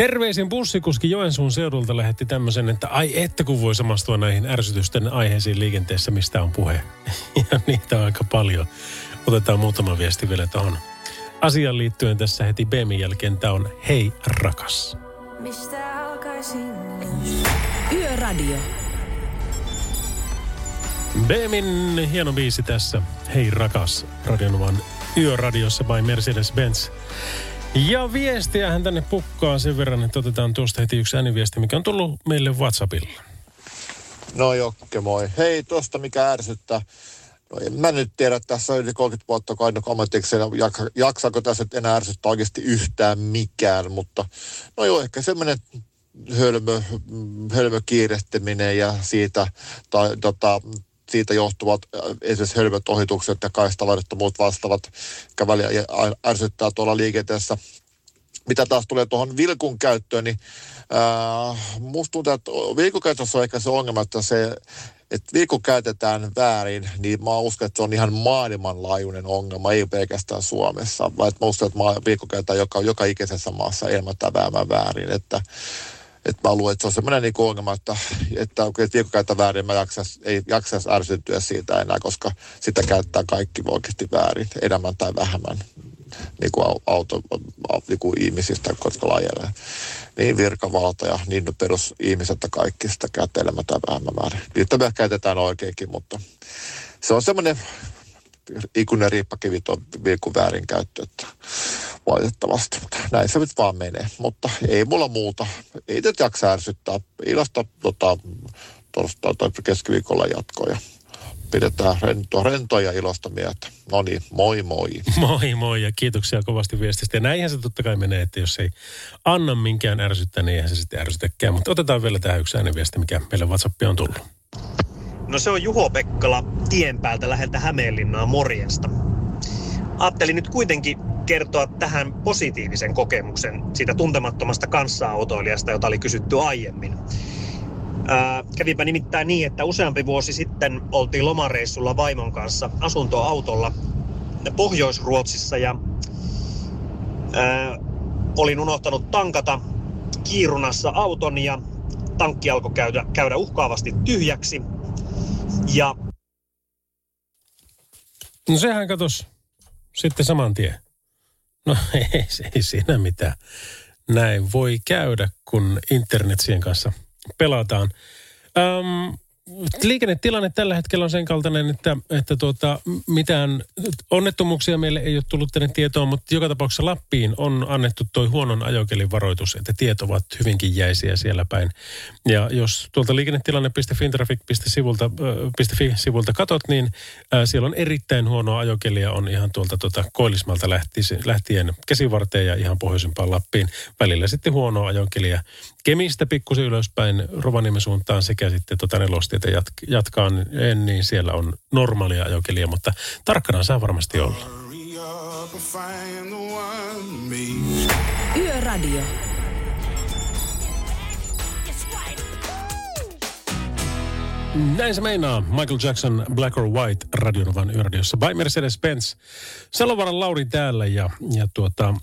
B: Terveisin bussikuski Joensuun seudulta lähetti tämmöisen, että ai että kun voi samastua näihin ärsytysten aiheisiin liikenteessä, mistä on puhe. Ja niitä on aika paljon. Otetaan muutama viesti vielä tuohon asiaan liittyen tässä heti Beemin jälkeen. Tämä on Hei rakas.
A: Yöradio.
B: Beemin hieno biisi tässä. Hei rakas. Radionovan yöradiossa by Mercedes-Benz. Ja viestiähän tänne pukkaa sen verran, että otetaan tuosta heti yksi ääniviesti, mikä on tullut meille WhatsAppilla.
J: No Jokke, moi. Hei, tosta mikä ärsyttää. No en mä nyt tiedä, tässä on yli 30 vuotta kainut ammatiksi, jaksa, jaksaako tässä nyt enää ärsyttää oikeasti yhtään mikään, mutta no joo, ehkä semmoinen hölmö, hölmö kiirehtiminen ja siitä tai, tota, siitä johtuvat äh, esimerkiksi hölmöt ohitukset ja kaistaladit ja muut vastaavat, jotka väliä ärsyttää tuolla liikenteessä. Mitä taas tulee tuohon vilkun käyttöön, niin äh, musta tuntuu, että vilkun käytössä on ehkä se ongelma, että se että viikko käytetään väärin, niin mä uskon, että se on ihan maailmanlaajuinen ongelma, ei pelkästään Suomessa. Vaan mä uskon, että viikko käytetään joka, joka ikisessä maassa vähemmän väärin. Että, että mä luulen, että se on semmoinen niin ongelma, että, että kun viikko käytetään väärin, mä jaksas, ei jaksaisi ärsyttyä siitä enää, koska sitä käyttää kaikki oikeasti väärin, enemmän tai vähemmän niin kuin auto, niin kuin ihmisistä, jotka lajelee. Niin virkavalta ja niin perusihmiset että kaikki sitä käyttelemään tai vähemmän määrin. Niitä me käytetään oikeinkin, mutta se on semmoinen ikuinen riippakivi tuon vilkun väärinkäyttö, että valitettavasti. Mutta näin se nyt vaan menee. Mutta ei mulla muuta. Ei nyt jaksa ärsyttää. Ilasta tota, torstai tai keskiviikolla jatkoja pidetään rentoa, rentoa ja ilosta mieltä. No niin, moi moi.
B: Moi moi ja kiitoksia kovasti viestistä. Ja näinhän se totta kai menee, että jos ei anna minkään ärsyttää, niin eihän se sitten ärsytäkään. Mutta otetaan vielä tähän yksi ääniviesti, mikä meille WhatsAppia on tullut.
K: No se on Juho Pekkala tien päältä läheltä Hämeenlinnaa morjesta. Ajattelin nyt kuitenkin kertoa tähän positiivisen kokemuksen siitä tuntemattomasta kanssa-autoilijasta, jota oli kysytty aiemmin. Ää, kävipä nimittäin niin, että useampi vuosi sitten oltiin lomareissulla vaimon kanssa asuntoautolla Pohjois-Ruotsissa ja ää, olin unohtanut tankata kiirunassa auton ja tankki alkoi käydä, käydä uhkaavasti tyhjäksi. Ja...
B: No sehän katos sitten saman tien. No ei, ei siinä mitään. Näin voi käydä, kun internetsien kanssa pelataan. Um, liikennetilanne tällä hetkellä on sen kaltainen, että, että tuota, mitään onnettomuuksia meille ei ole tullut tänne tietoon, mutta joka tapauksessa Lappiin on annettu tuo huonon ajokelin varoitus, että tiet ovat hyvinkin jäisiä siellä päin. Ja jos tuolta liikennetilanne.fintraffic.sivulta sivulta katot, niin siellä on erittäin huonoa ajokelia, on ihan tuolta tuota Koillismalta lähtien käsivarteen ja ihan pohjoisempaan Lappiin. Välillä sitten huonoa ajokelia Kemistä pikkusen ylöspäin Rovaniemen suuntaan sekä sitten tuota nelostietä jat- jatkaa, en, niin siellä on normaalia ajokelia, mutta tarkkana saa varmasti olla.
A: Yöradio.
B: Näin se meinaa. Michael Jackson, Black or White, Radionovan yöradiossa. By Mercedes-Benz. Salovaran Lauri täällä ja, ja tuota,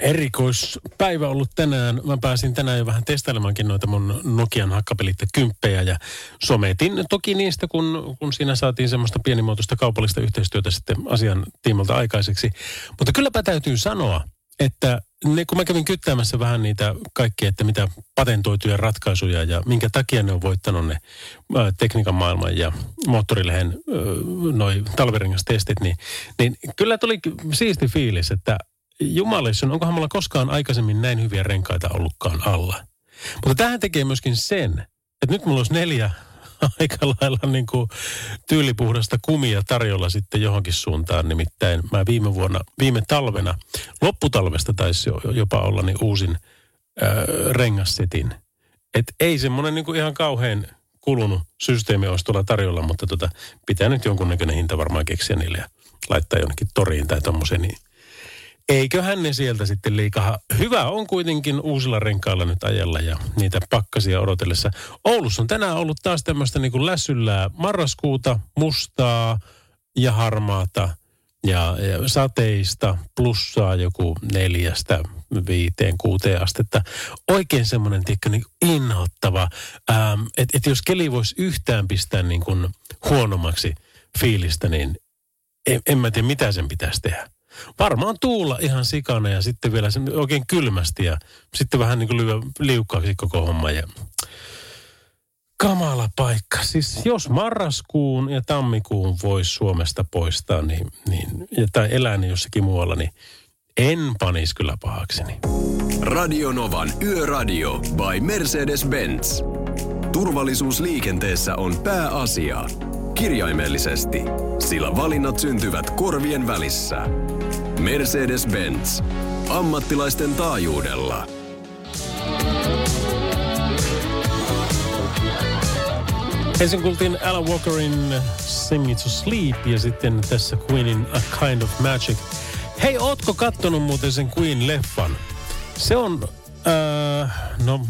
B: erikoispäivä ollut tänään. Mä pääsin tänään jo vähän testailemaankin noita mun Nokian hakkapelit kymppejä ja sometin toki niistä, kun, kun siinä saatiin semmoista pienimuotoista kaupallista yhteistyötä sitten asian tiimalta aikaiseksi. Mutta kylläpä täytyy sanoa, että ne, kun mä kävin kyttäämässä vähän niitä kaikkia, että mitä patentoituja ratkaisuja ja minkä takia ne on voittanut ne ää, tekniikan maailman ja moottorilehen noin talvirengas-testit, niin, niin kyllä tuli siisti fiilis, että jumalissa, onkohan mulla koskaan aikaisemmin näin hyviä renkaita ollutkaan alla. Mutta tähän tekee myöskin sen, että nyt mulla olisi neljä aika lailla niin kuin tyylipuhdasta kumia tarjolla sitten johonkin suuntaan. Nimittäin mä viime vuonna, viime talvena, lopputalvesta taisi jopa olla niin uusin äh, rengassetin. Että ei semmoinen niin kuin ihan kauhean kulunut systeemi olisi tuolla tarjolla, mutta tota, pitää nyt jonkunnäköinen hinta varmaan keksiä niille ja laittaa jonnekin toriin tai tommoseen, niin eiköhän ne sieltä sitten liikaa. Hyvä on kuitenkin uusilla renkailla nyt ajella ja niitä pakkasia odotellessa. Oulussa on tänään ollut taas tämmöistä niin kuin lässyllää marraskuuta, mustaa ja harmaata ja, ja sateista, plussaa joku neljästä viiteen, kuuteen astetta. Oikein semmoinen, tiedätkö, niin inhottava, ähm, että et jos keli voisi yhtään pistää niin kuin huonommaksi fiilistä, niin en, en mä tiedä, mitä sen pitäisi tehdä. Varmaan tuulla ihan sikana ja sitten vielä sen oikein kylmästi ja sitten vähän niin kuin liukkaaksi koko homma. Ja kamala paikka. Siis jos marraskuun ja tammikuun voisi Suomesta poistaa niin, niin, tai elää niin jossakin muualla, niin en panis kyllä pahakseni.
D: Radio Novan Yöradio by Mercedes-Benz. Turvallisuus liikenteessä on pääasia. Kirjaimellisesti, sillä valinnat syntyvät korvien välissä. Mercedes-Benz. Ammattilaisten taajuudella.
B: Ensin kuultiin Alan Walkerin Sing It to Sleep ja sitten tässä Queenin A Kind of Magic. Hei, ootko kattonut muuten sen Queen-leffan? Se on, äh, no,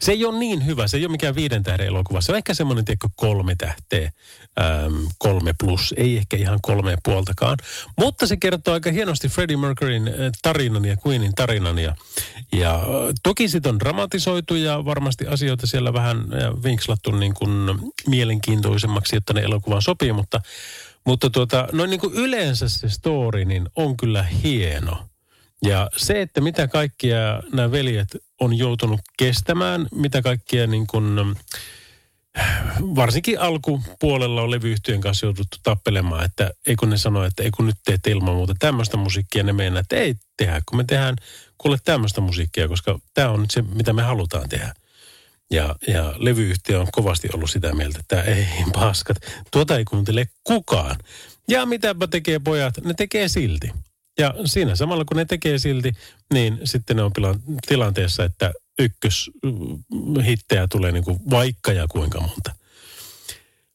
B: se ei ole niin hyvä. Se ei ole mikään viiden tähden elokuva. Se on ehkä semmoinen, tiedätkö, kolme tähteä, ähm, kolme plus, ei ehkä ihan kolme puoltakaan. Mutta se kertoo aika hienosti Freddie Mercuryn äh, tarinan ja Queenin tarinan. Ja, ja äh, toki sit on dramatisoitu ja varmasti asioita siellä vähän äh, vinkslattu niin kuin mielenkiintoisemmaksi, jotta ne elokuvan sopii, mutta mutta tuota, noin niin kuin yleensä se story niin on kyllä hieno. Ja se, että mitä kaikkia nämä veljet on joutunut kestämään, mitä kaikkia niin kuin, varsinkin alkupuolella on levyyhtiön kanssa jouduttu tappelemaan, että ei kun ne sanoo, että ei kun nyt teet ilman muuta tämmöistä musiikkia, ne meinaa, että ei tehdä, kun me tehdään kuule tämmöistä musiikkia, koska tämä on se, mitä me halutaan tehdä. Ja, ja levyyhtiö on kovasti ollut sitä mieltä, että ei paskat, tuota ei kuuntele kukaan. Ja mitäpä tekee pojat, ne tekee silti. Ja siinä samalla kun ne tekee silti, niin sitten ne on tilanteessa, että ykköshittejä tulee niin kuin vaikka ja kuinka monta.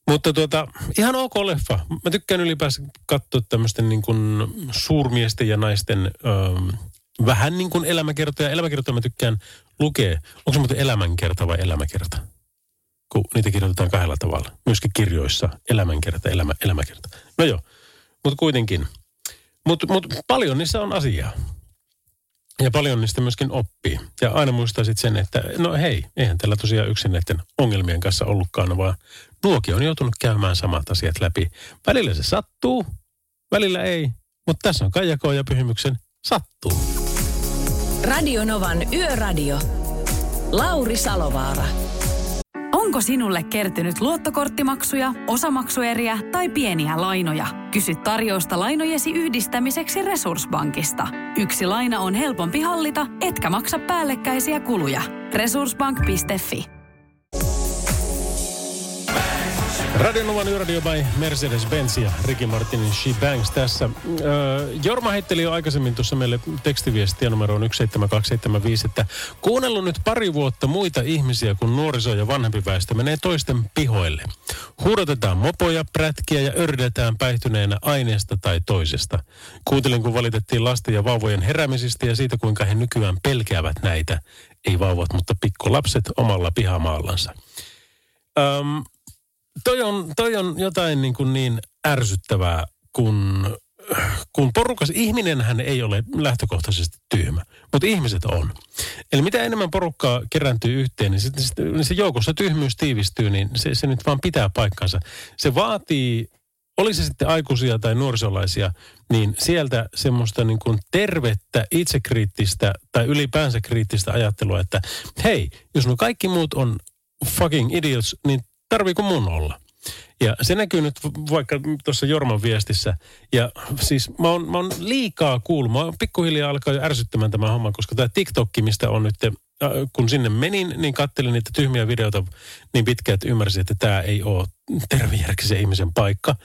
B: Mutta tuota, ihan ok leffa. Mä tykkään ylipäänsä katsoa tämmöisten niin kuin suurmiesten ja naisten öö, vähän niin kuin elämäkertoja. Elämäkertoja mä tykkään lukea. Onko se muuten elämänkerta vai elämäkerta? Kun niitä kirjoitetaan kahdella tavalla. Myöskin kirjoissa elämänkerta, elämä, elämäkerta. No joo, mutta kuitenkin. Mutta mut paljon niissä on asiaa. Ja paljon niistä myöskin oppii. Ja aina muistaa sitten sen, että no hei, eihän tällä tosiaan yksin näiden ongelmien kanssa ollutkaan, vaan nuokin on joutunut käymään samat asiat läpi. Välillä se sattuu, välillä ei, mutta tässä on Kaijakoon ja Pyhimyksen sattuu.
A: Radio Novan Yöradio. Lauri Salovaara.
L: Onko sinulle kertynyt luottokorttimaksuja, osamaksueriä tai pieniä lainoja? Kysy tarjousta lainojesi yhdistämiseksi Resurssbankista. Yksi laina on helpompi hallita, etkä maksa päällekkäisiä kuluja. Resurssbank.fi
B: Radionovan yöradio by Mercedes-Benz ja Ricky Martinin She Bangs tässä. Öö, Jorma heitteli jo aikaisemmin tuossa meille tekstiviestiä numeroon 17275, että kuunnellut nyt pari vuotta muita ihmisiä, kun nuoriso ja vanhempi väestö menee toisten pihoille. Huudotetaan mopoja, prätkiä ja ördetään päihtyneenä aineesta tai toisesta. Kuuntelin, kun valitettiin lasten ja vauvojen heräämisistä ja siitä, kuinka he nykyään pelkäävät näitä. Ei vauvat, mutta pikkulapset omalla pihamaallansa. Öm, toi on, toi on jotain niin, kuin niin ärsyttävää, kun, kun porukas, ihminenhän ei ole lähtökohtaisesti tyhmä, mutta ihmiset on. Eli mitä enemmän porukkaa kerääntyy yhteen, niin, sit, sit, niin se joukossa tyhmyys tiivistyy, niin se, se nyt vaan pitää paikkansa. Se vaatii oli se sitten aikuisia tai nuorisolaisia, niin sieltä semmoista niin kuin tervettä, itsekriittistä tai ylipäänsä kriittistä ajattelua, että hei, jos no kaikki muut on fucking idiots, niin tarviiko mun olla? Ja se näkyy nyt vaikka tuossa Jorman viestissä. Ja siis mä oon, mä oon liikaa kuullut. Mä pikkuhiljaa alkaa ärsyttämään tämä homma, koska tämä TikTokki, mistä on nyt, äh, kun sinne menin, niin kattelin niitä tyhmiä videoita niin pitkään, että ymmärsin, että tämä ei ole tervejärkisen ihmisen paikka.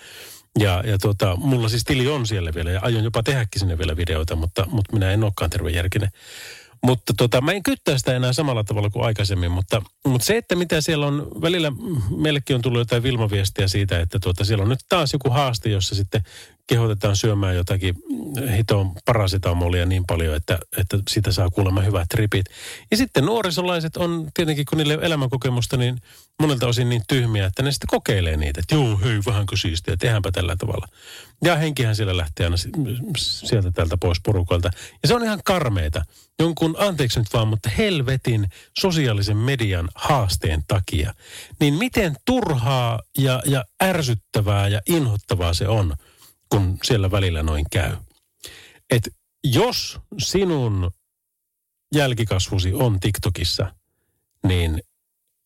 B: Ja, ja tota, mulla siis tili on siellä vielä ja aion jopa tehdäkin sinne vielä videoita, mutta, mutta minä en olekaan tervejärkinen. Mutta tota, mä en kyttää sitä enää samalla tavalla kuin aikaisemmin, mutta, mutta se, että mitä siellä on, välillä meillekin on tullut jotain vilmaviestiä siitä, että tuota, siellä on nyt taas joku haaste, jossa sitten kehotetaan syömään jotakin hitoon parasitamolia niin paljon, että, että siitä saa kuulemma hyvät tripit. Ja sitten nuorisolaiset on tietenkin, kun niille elämänkokemusta, niin monelta osin niin tyhmiä, että ne sitten kokeilee niitä. Että joo, hei, vähänkö siistiä, tehdäänpä tällä tavalla. Ja henkihän siellä lähtee aina sieltä täältä pois porukalta. Ja se on ihan karmeita. Jonkun, anteeksi nyt vaan, mutta helvetin sosiaalisen median haasteen takia. Niin miten turhaa ja, ja ärsyttävää ja inhottavaa se on, kun siellä välillä noin käy. Et jos sinun jälkikasvusi on TikTokissa, niin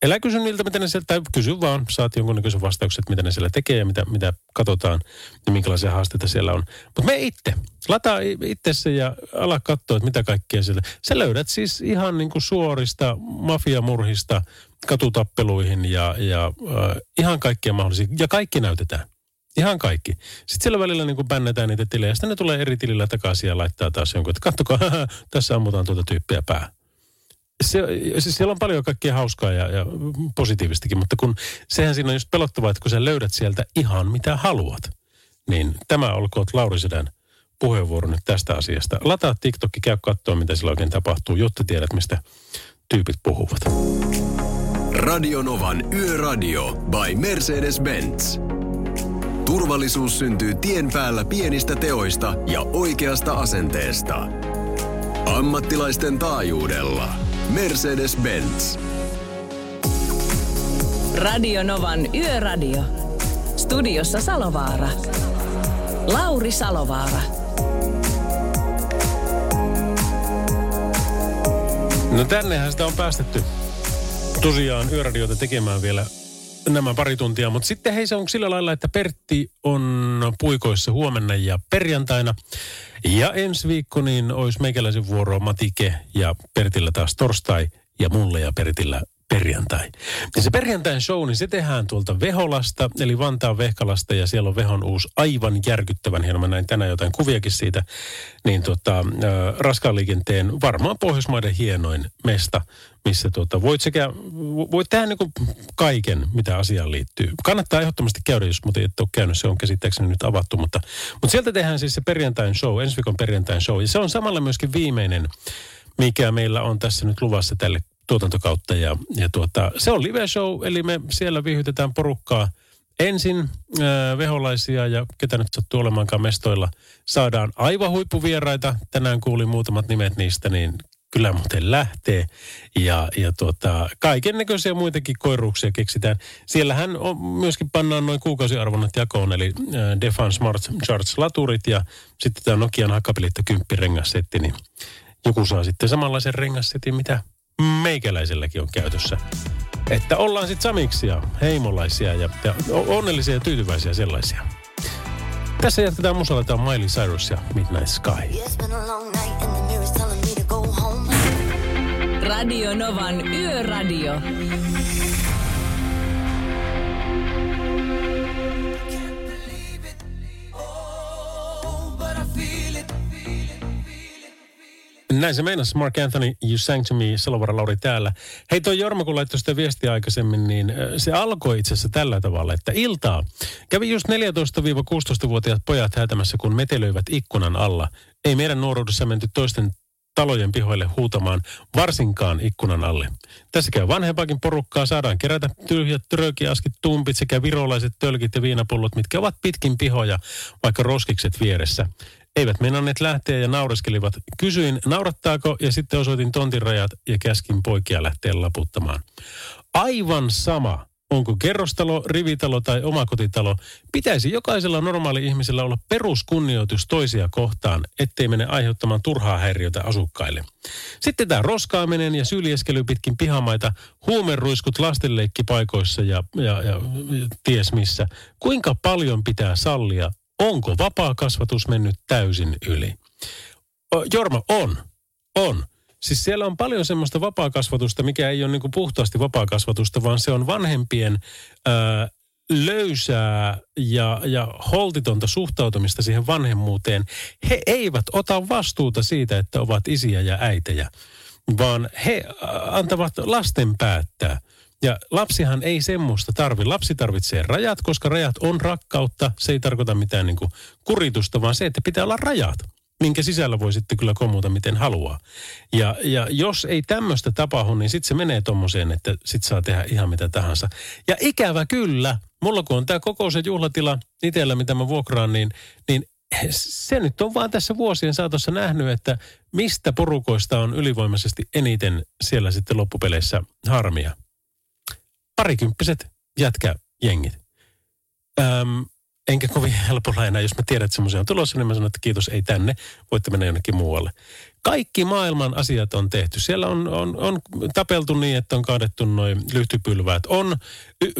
B: Elä kysy niiltä, mitä ne siellä, tai kysy vaan, saat jonkunnäköisen vastauksen, mitä ne siellä tekee ja mitä, mitä katsotaan ja minkälaisia haasteita siellä on. Mutta me itse, lataa itse ja ala katsoa, että mitä kaikkea siellä. Sä löydät siis ihan niin kuin suorista mafiamurhista katutappeluihin ja, ja äh, ihan kaikkia mahdollisia. Ja kaikki näytetään. Ihan kaikki. Sitten siellä välillä niin kuin bännätään niitä tilejä. Sitten ne tulee eri tilillä takaisin ja laittaa taas jonkun, että kattokaa, tässä ammutaan tuota tyyppiä pää. Se, siis siellä on paljon kaikkea hauskaa ja, ja positiivistakin, mutta kun sehän siinä on just pelottavaa, että kun sä löydät sieltä ihan mitä haluat, niin tämä olkoon Lauri Sedän puheenvuoro nyt tästä asiasta. Lataa TikTokki, käy katsoa, mitä sillä oikein tapahtuu, jotta tiedät, mistä tyypit puhuvat.
D: Radionovan Yöradio by Mercedes-Benz. Turvallisuus syntyy tien päällä pienistä teoista ja oikeasta asenteesta. Ammattilaisten taajuudella. Mercedes-Benz.
A: Radio Novan Yöradio. Studiossa Salovaara. Lauri Salovaara.
B: No tännehän sitä on päästetty tosiaan yöradiota tekemään vielä nämä pari tuntia, mutta sitten hei se on sillä lailla, että Pertti on puikoissa huomenna ja perjantaina. Ja ensi viikko niin olisi meikäläisen vuoro Matike ja Pertillä taas torstai ja mulle ja Pertillä perjantai. Ja se perjantain show, niin se tehdään tuolta Veholasta, eli Vantaan Vehkalasta, ja siellä on Vehon uusi aivan järkyttävän hieno. Mä näin tänään jotain kuviakin siitä. Niin tota, äh, raskaan liikenteen varmaan Pohjoismaiden hienoin mesta, missä tota, voit sekä, voit tehdä niin kaiken, mitä asiaan liittyy. Kannattaa ehdottomasti käydä, jos muuten et ole käynyt, se on käsittääkseni nyt avattu, mutta, mutta sieltä tehdään siis se perjantain show, ensi viikon perjantain show, ja se on samalla myöskin viimeinen mikä meillä on tässä nyt luvassa tälle tuotantokautta. Ja, ja tuota, se on live show, eli me siellä vihytetään porukkaa ensin äh, veholaisia ja ketä nyt sattuu olemaankaan mestoilla. Saadaan aivan huippuvieraita. Tänään kuulin muutamat nimet niistä, niin kyllä muuten lähtee. Ja, ja tuota, kaiken näköisiä muitakin koiruuksia keksitään. Siellähän on, myöskin pannaan noin kuukausiarvonnat jakoon, eli äh, Defan Smart Charge-laturit ja sitten tämä Nokian hakapelitta 10 rengassetti, niin joku saa sitten samanlaisen rengassetin, mitä meikäläiselläkin on käytössä. Että ollaan sitten samiksia, heimolaisia ja, ja onnellisia ja tyytyväisiä sellaisia. Tässä jatketaan musalla, tämä on Miley Cyrus ja Midnight Sky.
A: Radio Novan Yöradio.
B: Näin se meinasi Mark Anthony, You Sang To Me, Salovara Lauri täällä. Hei toi Jorma, kun laittoi sitä viestiä aikaisemmin, niin se alkoi itse asiassa tällä tavalla, että iltaa. Kävi just 14-16-vuotiaat pojat häätämässä, kun metelöivät ikkunan alla. Ei meidän nuoruudessa menty toisten talojen pihoille huutamaan, varsinkaan ikkunan alle. Tässä käy vanhempaakin porukkaa, saadaan kerätä tyhjät trökiaskit, tumpit sekä virolaiset tölkit ja viinapullot, mitkä ovat pitkin pihoja, vaikka roskikset vieressä. Eivät meinanneet lähteä ja naureskelivat. Kysyin, naurattaako, ja sitten osoitin tontin rajat ja käskin poikia lähteä laputtamaan. Aivan sama, onko kerrostalo, rivitalo tai omakotitalo, pitäisi jokaisella normaali ihmisellä olla peruskunnioitus toisia kohtaan, ettei mene aiheuttamaan turhaa häiriötä asukkaille. Sitten tämä roskaaminen ja syljeskely pitkin pihamaita, huumeruiskut lastenleikkipaikoissa ja, ja, ja ties missä. Kuinka paljon pitää sallia Onko vapaa kasvatus mennyt täysin yli? Jorma, on. On. Siis siellä on paljon semmoista vapaakasvatusta, mikä ei ole niin puhtaasti vapaakasvatusta, vaan se on vanhempien ää, löysää ja, ja holtitonta suhtautumista siihen vanhemmuuteen. He eivät ota vastuuta siitä, että ovat isiä ja äitejä, vaan he antavat lasten päättää. Ja lapsihan ei semmoista tarvi. Lapsi tarvitsee rajat, koska rajat on rakkautta. Se ei tarkoita mitään niin kuin kuritusta, vaan se, että pitää olla rajat minkä sisällä voi sitten kyllä komuta miten haluaa. Ja, ja jos ei tämmöistä tapahdu, niin sitten se menee tommoseen, että sit saa tehdä ihan mitä tahansa. Ja ikävä kyllä, mulla kun on tämä koko se juhlatila itsellä, mitä mä vuokraan, niin, niin se nyt on vaan tässä vuosien saatossa nähnyt, että mistä porukoista on ylivoimaisesti eniten siellä sitten loppupeleissä harmia parikymppiset jätkäjengit. Öm, enkä kovin helpolla enää, jos mä tiedän, että semmoisia on tulossa, niin mä sanon, että kiitos, ei tänne, voitte mennä jonnekin muualle. Kaikki maailman asiat on tehty. Siellä on, on, on tapeltu niin, että on kaadettu noin lyhtypylväät. On,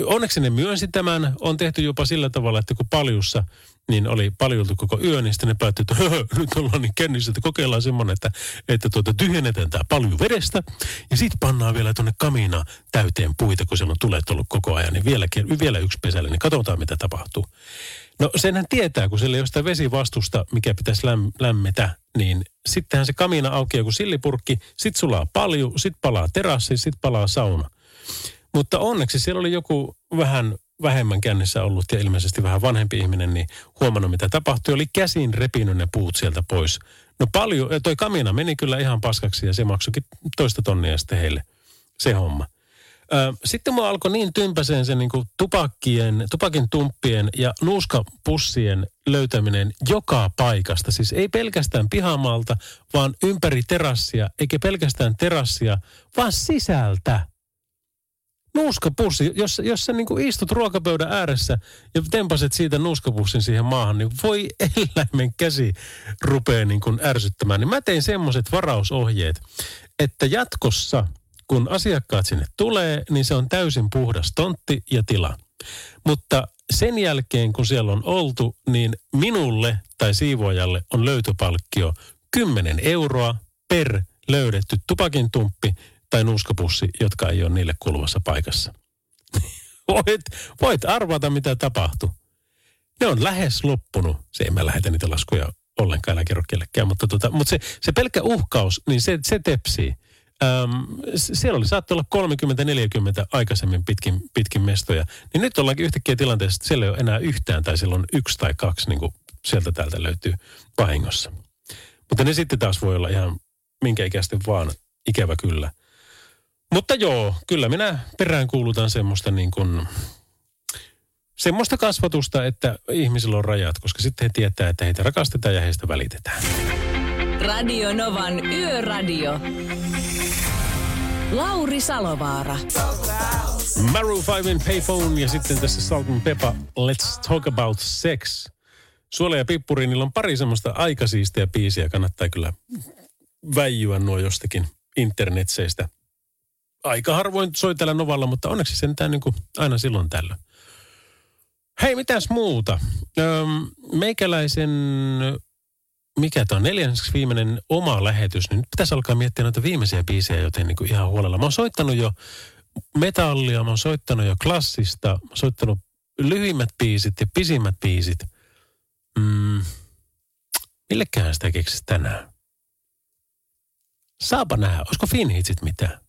B: onneksi ne myönsi tämän, on tehty jopa sillä tavalla, että kun paljussa niin oli paljoltu koko yö, niin sitten ne päätti, että nyt ollaan niin kännissä, että kokeillaan semmoinen, että, että tuota, tyhjennetään tämä palju vedestä ja sitten pannaan vielä tuonne kamiina täyteen puita, kun siellä on tulet ollut koko ajan, niin vielä, vielä yksi pesälle, niin katsotaan mitä tapahtuu. No senhän tietää, kun sillä ei ole sitä vesivastusta, mikä pitäisi läm- lämmetä, niin sittenhän se kamina aukeaa kuin sillipurkki, sit sulaa paljon, sit palaa terassi, sit palaa sauna. Mutta onneksi siellä oli joku vähän vähemmän kännissä ollut ja ilmeisesti vähän vanhempi ihminen, niin huomannut mitä tapahtui. Oli käsin repinyt ne puut sieltä pois. No paljon, toi kamina meni kyllä ihan paskaksi ja se maksoikin toista tonnia sitten heille se homma. Sitten mua alkoi niin tympäseen se niin tupakkien, tupakin tumppien ja nuuskapussien löytäminen joka paikasta. Siis ei pelkästään pihamaalta, vaan ympäri terassia, eikä pelkästään terassia, vaan sisältä nuuskapussi, jos, jos sä niin istut ruokapöydän ääressä ja tempaset siitä nuuskapussin siihen maahan, niin voi eläimen käsi rupeaa niin ärsyttämään. Niin mä tein semmoiset varausohjeet, että jatkossa, kun asiakkaat sinne tulee, niin se on täysin puhdas tontti ja tila. Mutta sen jälkeen, kun siellä on oltu, niin minulle tai siivoajalle on löytöpalkkio 10 euroa per löydetty tupakin tumppi tai nuuskapussi, jotka ei ole niille kuuluvassa paikassa. voit, voit arvata, mitä tapahtuu. Ne on lähes loppunut. Se ei mä lähetä niitä laskuja ollenkaan, älä kerro kellekään. Mutta, tota, mutta se, se pelkkä uhkaus, niin se, se tepsii. Öm, siellä oli saattoi olla 30-40 aikaisemmin pitkin, pitkin mestoja. Niin nyt ollaankin yhtäkkiä tilanteessa, että siellä ei ole enää yhtään tai siellä on yksi tai kaksi, niin kuin sieltä täältä löytyy vahingossa. Mutta ne sitten taas voi olla ihan minkä ikäisten vaan, ikävä kyllä. Mutta joo, kyllä minä perään kuulutan semmoista niin kuin, semmoista kasvatusta, että ihmisillä on rajat, koska sitten he tietää, että heitä rakastetaan ja heistä välitetään.
A: Radio Novan Yöradio. Lauri Salovaara.
B: Maroon 5 Payphone ja sitten tässä Salt and Pepper Let's Talk About Sex. Suole ja Pippuri, niillä on pari semmoista aikasiistiä biisiä. Kannattaa kyllä väijyä nuo jostakin internetseistä aika harvoin soitella Novalla, mutta onneksi sentään niin aina silloin tällöin. Hei, mitäs muuta? Öm, meikäläisen, mikä tämä on, neljänneksi viimeinen oma lähetys, niin nyt pitäisi alkaa miettiä noita viimeisiä biisejä joten niin kuin ihan huolella. Mä oon soittanut jo metallia, mä oon soittanut jo klassista, mä oon soittanut lyhyimmät biisit ja pisimmät biisit. Mm, millekään sitä keksisi tänään? Saapa nähdä, olisiko Finhitsit mitään?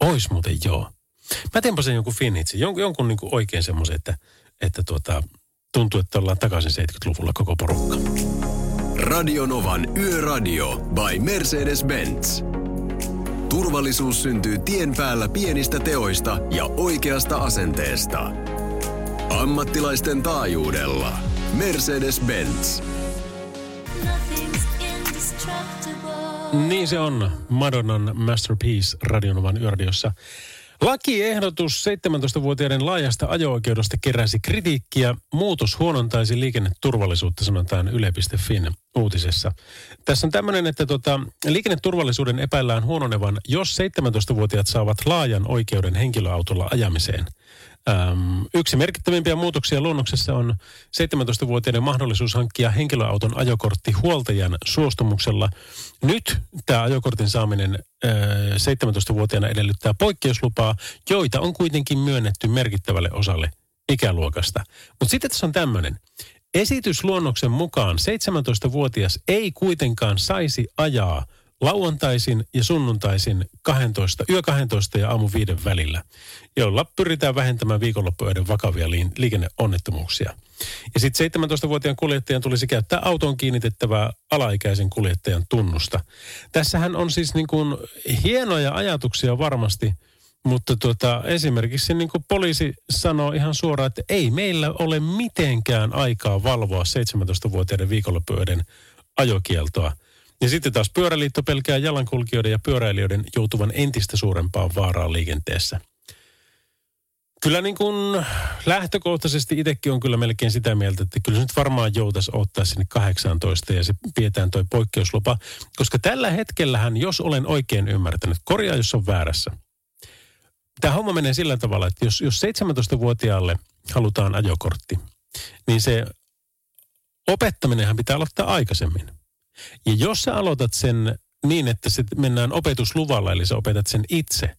B: Ois muuten joo. Mä teenpä sen jonkun finitsi, jonkun, jonkun niin oikein semmoisen, että, että tuota, tuntuu, että ollaan takaisin 70-luvulla koko porukka.
D: Radionovan Yöradio by Mercedes-Benz. Turvallisuus syntyy tien päällä pienistä teoista ja oikeasta asenteesta. Ammattilaisten taajuudella. Mercedes-Benz.
B: Niin se on Madonnan Masterpiece Radionovan yöradiossa. Lakiehdotus 17-vuotiaiden laajasta ajo-oikeudesta keräsi kritiikkiä. Muutos huonontaisi liikenneturvallisuutta, sanotaan yle.fin uutisessa. Tässä on tämmöinen, että tota, liikenneturvallisuuden epäillään huononevan, jos 17-vuotiaat saavat laajan oikeuden henkilöautolla ajamiseen – Öm, yksi merkittävimpiä muutoksia luonnoksessa on 17-vuotiaiden mahdollisuus hankkia henkilöauton ajokortti huoltajan suostumuksella. Nyt tämä ajokortin saaminen ö, 17-vuotiaana edellyttää poikkeuslupaa, joita on kuitenkin myönnetty merkittävälle osalle ikäluokasta. Mutta sitten tässä on tämmöinen. Esitysluonnoksen mukaan 17-vuotias ei kuitenkaan saisi ajaa – lauantaisin ja sunnuntaisin 12, yö 12 ja aamu 5 välillä, jolla pyritään vähentämään viikonloppuöiden vakavia liikenneonnettomuuksia. Ja sitten 17-vuotiaan kuljettajan tulisi käyttää autoon kiinnitettävää alaikäisen kuljettajan tunnusta. Tässähän on siis niin kuin hienoja ajatuksia varmasti, mutta tuota, esimerkiksi niin kuin poliisi sanoo ihan suoraan, että ei meillä ole mitenkään aikaa valvoa 17-vuotiaiden viikonloppuöiden ajokieltoa – ja sitten taas pyöräliitto pelkää jalankulkijoiden ja pyöräilijöiden joutuvan entistä suurempaan vaaraan liikenteessä. Kyllä niin kuin lähtökohtaisesti itsekin on kyllä melkein sitä mieltä, että kyllä nyt varmaan joutaisi ottaa sinne 18 ja se pidetään toi poikkeuslupa. Koska tällä hetkellähän, jos olen oikein ymmärtänyt, korjaa jos on väärässä. Tämä homma menee sillä tavalla, että jos, jos 17-vuotiaalle halutaan ajokortti, niin se opettaminenhan pitää aloittaa aikaisemmin. Ja jos sä aloitat sen niin, että se mennään opetusluvalla, eli sä opetat sen itse,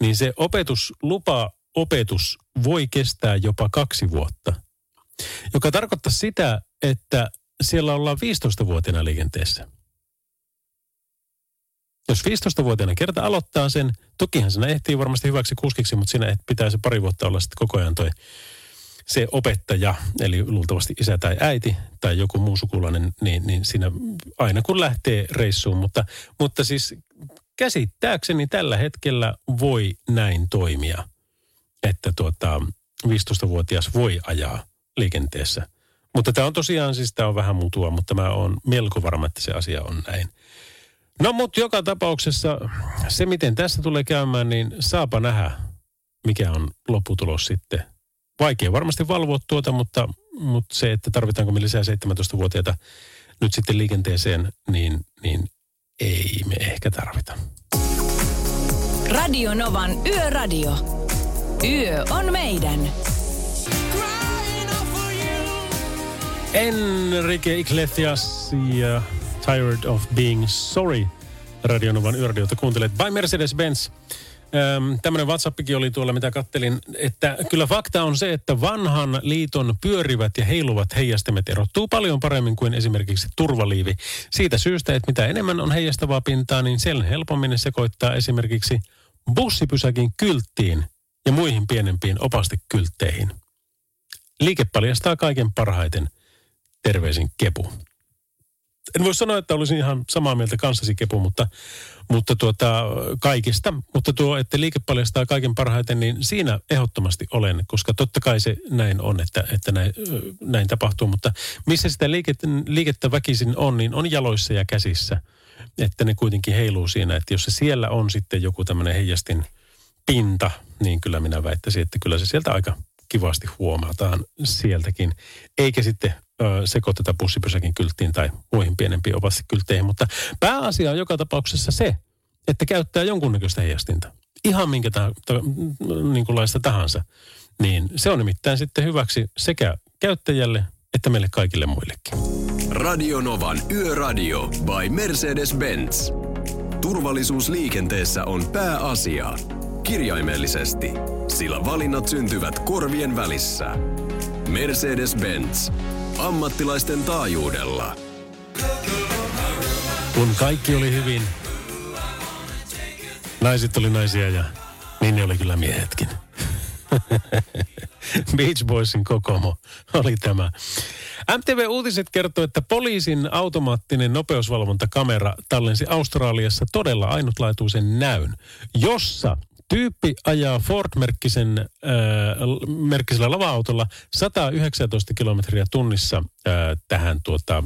B: niin se opetuslupa, opetus voi kestää jopa kaksi vuotta. joka tarkoittaa sitä, että siellä ollaan 15-vuotiaana liikenteessä. Jos 15-vuotiaana kerta aloittaa sen, tokihan siinä ehtii varmasti hyväksi kuskiksi, mutta siinä pitää se pari vuotta olla sitten koko ajan toi se opettaja, eli luultavasti isä tai äiti tai joku muu sukulainen, niin, niin siinä aina kun lähtee reissuun. Mutta, mutta siis käsittääkseni tällä hetkellä voi näin toimia, että tuota, 15-vuotias voi ajaa liikenteessä. Mutta tämä on tosiaan, siis tämä on vähän mutua, mutta mä oon melko varma, että se asia on näin. No mutta joka tapauksessa se, miten tässä tulee käymään, niin saapa nähdä, mikä on lopputulos sitten. Vaikea varmasti valvoa tuota, mutta, mutta se, että tarvitaanko me lisää 17-vuotiaita nyt sitten liikenteeseen, niin, niin ei me ehkä tarvita.
A: Radio Novan Yöradio. Yö on meidän.
B: Enrique Iglesias ja Tired of Being Sorry. Radionovan yöradiota kuuntelet by Mercedes-Benz. Tämmöinen WhatsAppikin oli tuolla, mitä kattelin, että kyllä fakta on se, että vanhan liiton pyörivät ja heiluvat heijastimet erottuu paljon paremmin kuin esimerkiksi turvaliivi. Siitä syystä, että mitä enemmän on heijastavaa pintaa, niin sen helpommin ne sekoittaa esimerkiksi bussipysäkin kylttiin ja muihin pienempiin opastekyltteihin. Liike paljastaa kaiken parhaiten. Terveisin Kepu en voi sanoa, että olisin ihan samaa mieltä kanssasi Kepu, mutta, mutta tuota, kaikista. Mutta tuo, että liike paljastaa kaiken parhaiten, niin siinä ehdottomasti olen, koska totta kai se näin on, että, että näin, näin tapahtuu. Mutta missä sitä liikettä, liikettä väkisin on, niin on jaloissa ja käsissä. Että ne kuitenkin heiluu siinä, että jos se siellä on sitten joku tämmöinen heijastin pinta, niin kyllä minä väittäisin, että kyllä se sieltä aika kivasti huomataan sieltäkin. Eikä sitten ö, sekoiteta bussipysäkin kylttiin tai muihin pienempiin opastikyltteihin. Mutta pääasia on joka tapauksessa se, että käyttää jonkunnäköistä heijastinta. Ihan minkä ta, ta, niin kuin laista tahansa. Niin se on nimittäin sitten hyväksi sekä käyttäjälle että meille kaikille muillekin.
D: Radio Novan Yöradio by Mercedes-Benz. Turvallisuus liikenteessä on pääasia. Kirjaimellisesti, sillä valinnat syntyvät korvien välissä. Mercedes-Benz. Ammattilaisten taajuudella.
B: Kun kaikki oli hyvin, naiset oli naisia ja niin ne oli kyllä miehetkin. Beach Boysin kokomo oli tämä. MTV Uutiset kertoo, että poliisin automaattinen nopeusvalvontakamera tallensi Australiassa todella ainutlaatuisen näyn, jossa Tyyppi ajaa Ford-merkkisen äh, merkkisellä lava-autolla 119 kilometriä tunnissa äh, tähän tuota,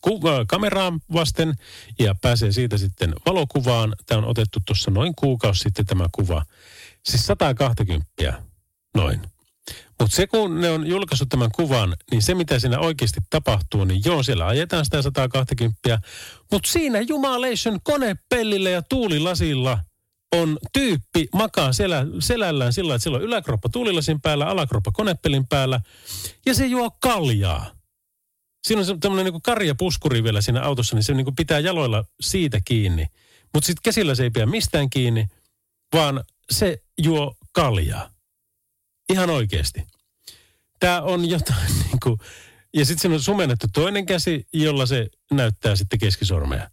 B: ku, äh, kameraan vasten ja pääsee siitä sitten valokuvaan. Tämä on otettu tuossa noin kuukausi sitten tämä kuva. Siis 120 noin. Mutta se kun ne on julkaissut tämän kuvan, niin se mitä siinä oikeasti tapahtuu, niin joo, siellä ajetaan sitä 120. Mutta siinä jumalation konepellillä ja tuulilasilla – on tyyppi makaa selä, selällään sillä, että sillä on yläkroppa tuulilasin päällä, alakroppa konepelin päällä ja se juo kaljaa. Siinä on tämmöinen niin karjapuskuri vielä siinä autossa, niin se niin pitää jaloilla siitä kiinni. Mutta sitten käsillä se ei pidä mistään kiinni, vaan se juo kaljaa. Ihan oikeasti. Tämä on jotain niin kuin, ja sitten siinä on sumennettu toinen käsi, jolla se näyttää sitten keskisormea.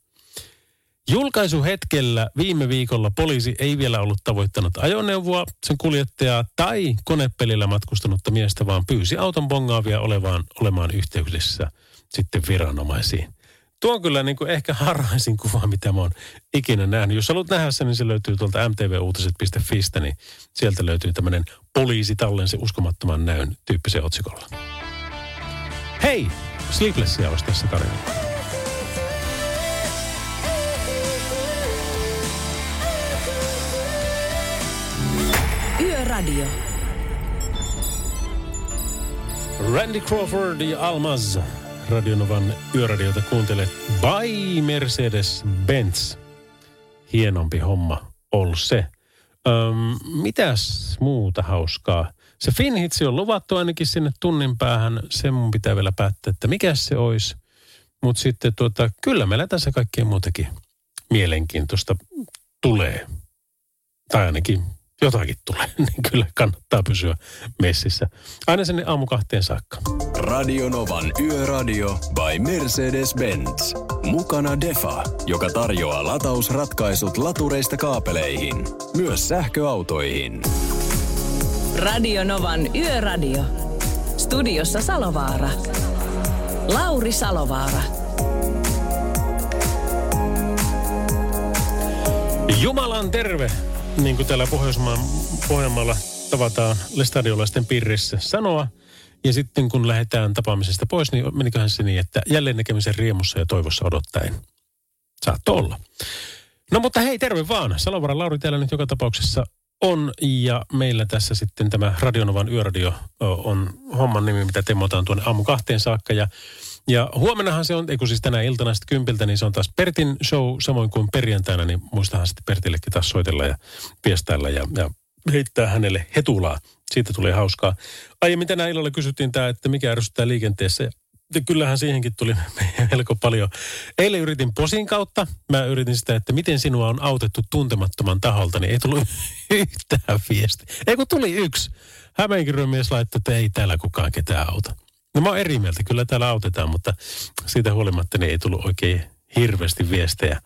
B: Julkaisuhetkellä viime viikolla poliisi ei vielä ollut tavoittanut ajoneuvoa, sen kuljettajaa tai konepelillä matkustanutta miestä, vaan pyysi auton bongaavia olevaan, olemaan yhteyksissä sitten viranomaisiin. Tuo on kyllä niin kuin ehkä harhaisin kuva, mitä mä oon ikinä nähnyt. Jos haluat nähdä sen, niin se löytyy tuolta mtvuutiset.fistä, niin sieltä löytyy tämmöinen poliisi tallensi uskomattoman näyn tyyppisen otsikolla. Hei! Sleeplessia olisi tässä tarjolla.
A: Radio.
B: Randy Crawford ja Almaz. Radionovan yöradiota kuuntelet by Mercedes-Benz. Hienompi homma ollut se. Öm, mitäs muuta hauskaa? Se Finhitsi on luvattu ainakin sinne tunnin päähän. Sen mun pitää vielä päättää, että mikä se olisi. Mutta sitten tuota, kyllä meillä tässä kaikkea muutakin mielenkiintoista tulee. Tai ainakin jotakin tulee, niin kyllä kannattaa pysyä messissä. Aina sinne aamu kahteen saakka.
D: Radio Novan Yöradio by Mercedes-Benz. Mukana Defa, joka tarjoaa latausratkaisut latureista kaapeleihin, myös sähköautoihin.
A: Radio Novan Yöradio. Studiossa Salovaara. Lauri Salovaara.
B: Jumalan terve, niin kuin täällä Pohjoismaan, Pohjanmaalla tavataan lestadiolaisten pirrissä sanoa. Ja sitten kun lähdetään tapaamisesta pois, niin meniköhän se niin, että jälleen näkemisen riemussa ja toivossa odottaen. Saatto olla. No mutta hei, terve vaan. Salovara Lauri täällä nyt joka tapauksessa on. Ja meillä tässä sitten tämä Radionovan yöradio on homman nimi, mitä temmotaan tuonne aamu kahteen saakka. Ja ja huomennahan se on, ei kun siis tänä iltana sitten kympiltä, niin se on taas Pertin show, samoin kuin perjantaina, niin muistahan sitten Pertillekin taas soitella ja viestailla ja, ja heittää hänelle hetulaa. Siitä tulee hauskaa. Aiemmin tänä illalla kysyttiin tämä, että mikä ärsyttää liikenteessä. Ja kyllähän siihenkin tuli melko paljon. Eilen yritin posin kautta. Mä yritin sitä, että miten sinua on autettu tuntemattoman taholta, niin ei tullut yhtään viesti. Ei kun tuli yksi. Hämeenkyrön mies laittoi, että ei täällä kukaan ketään auta. No mä oon eri mieltä, kyllä täällä autetaan, mutta siitä huolimatta niin ei tullut oikein hirveästi viestejä.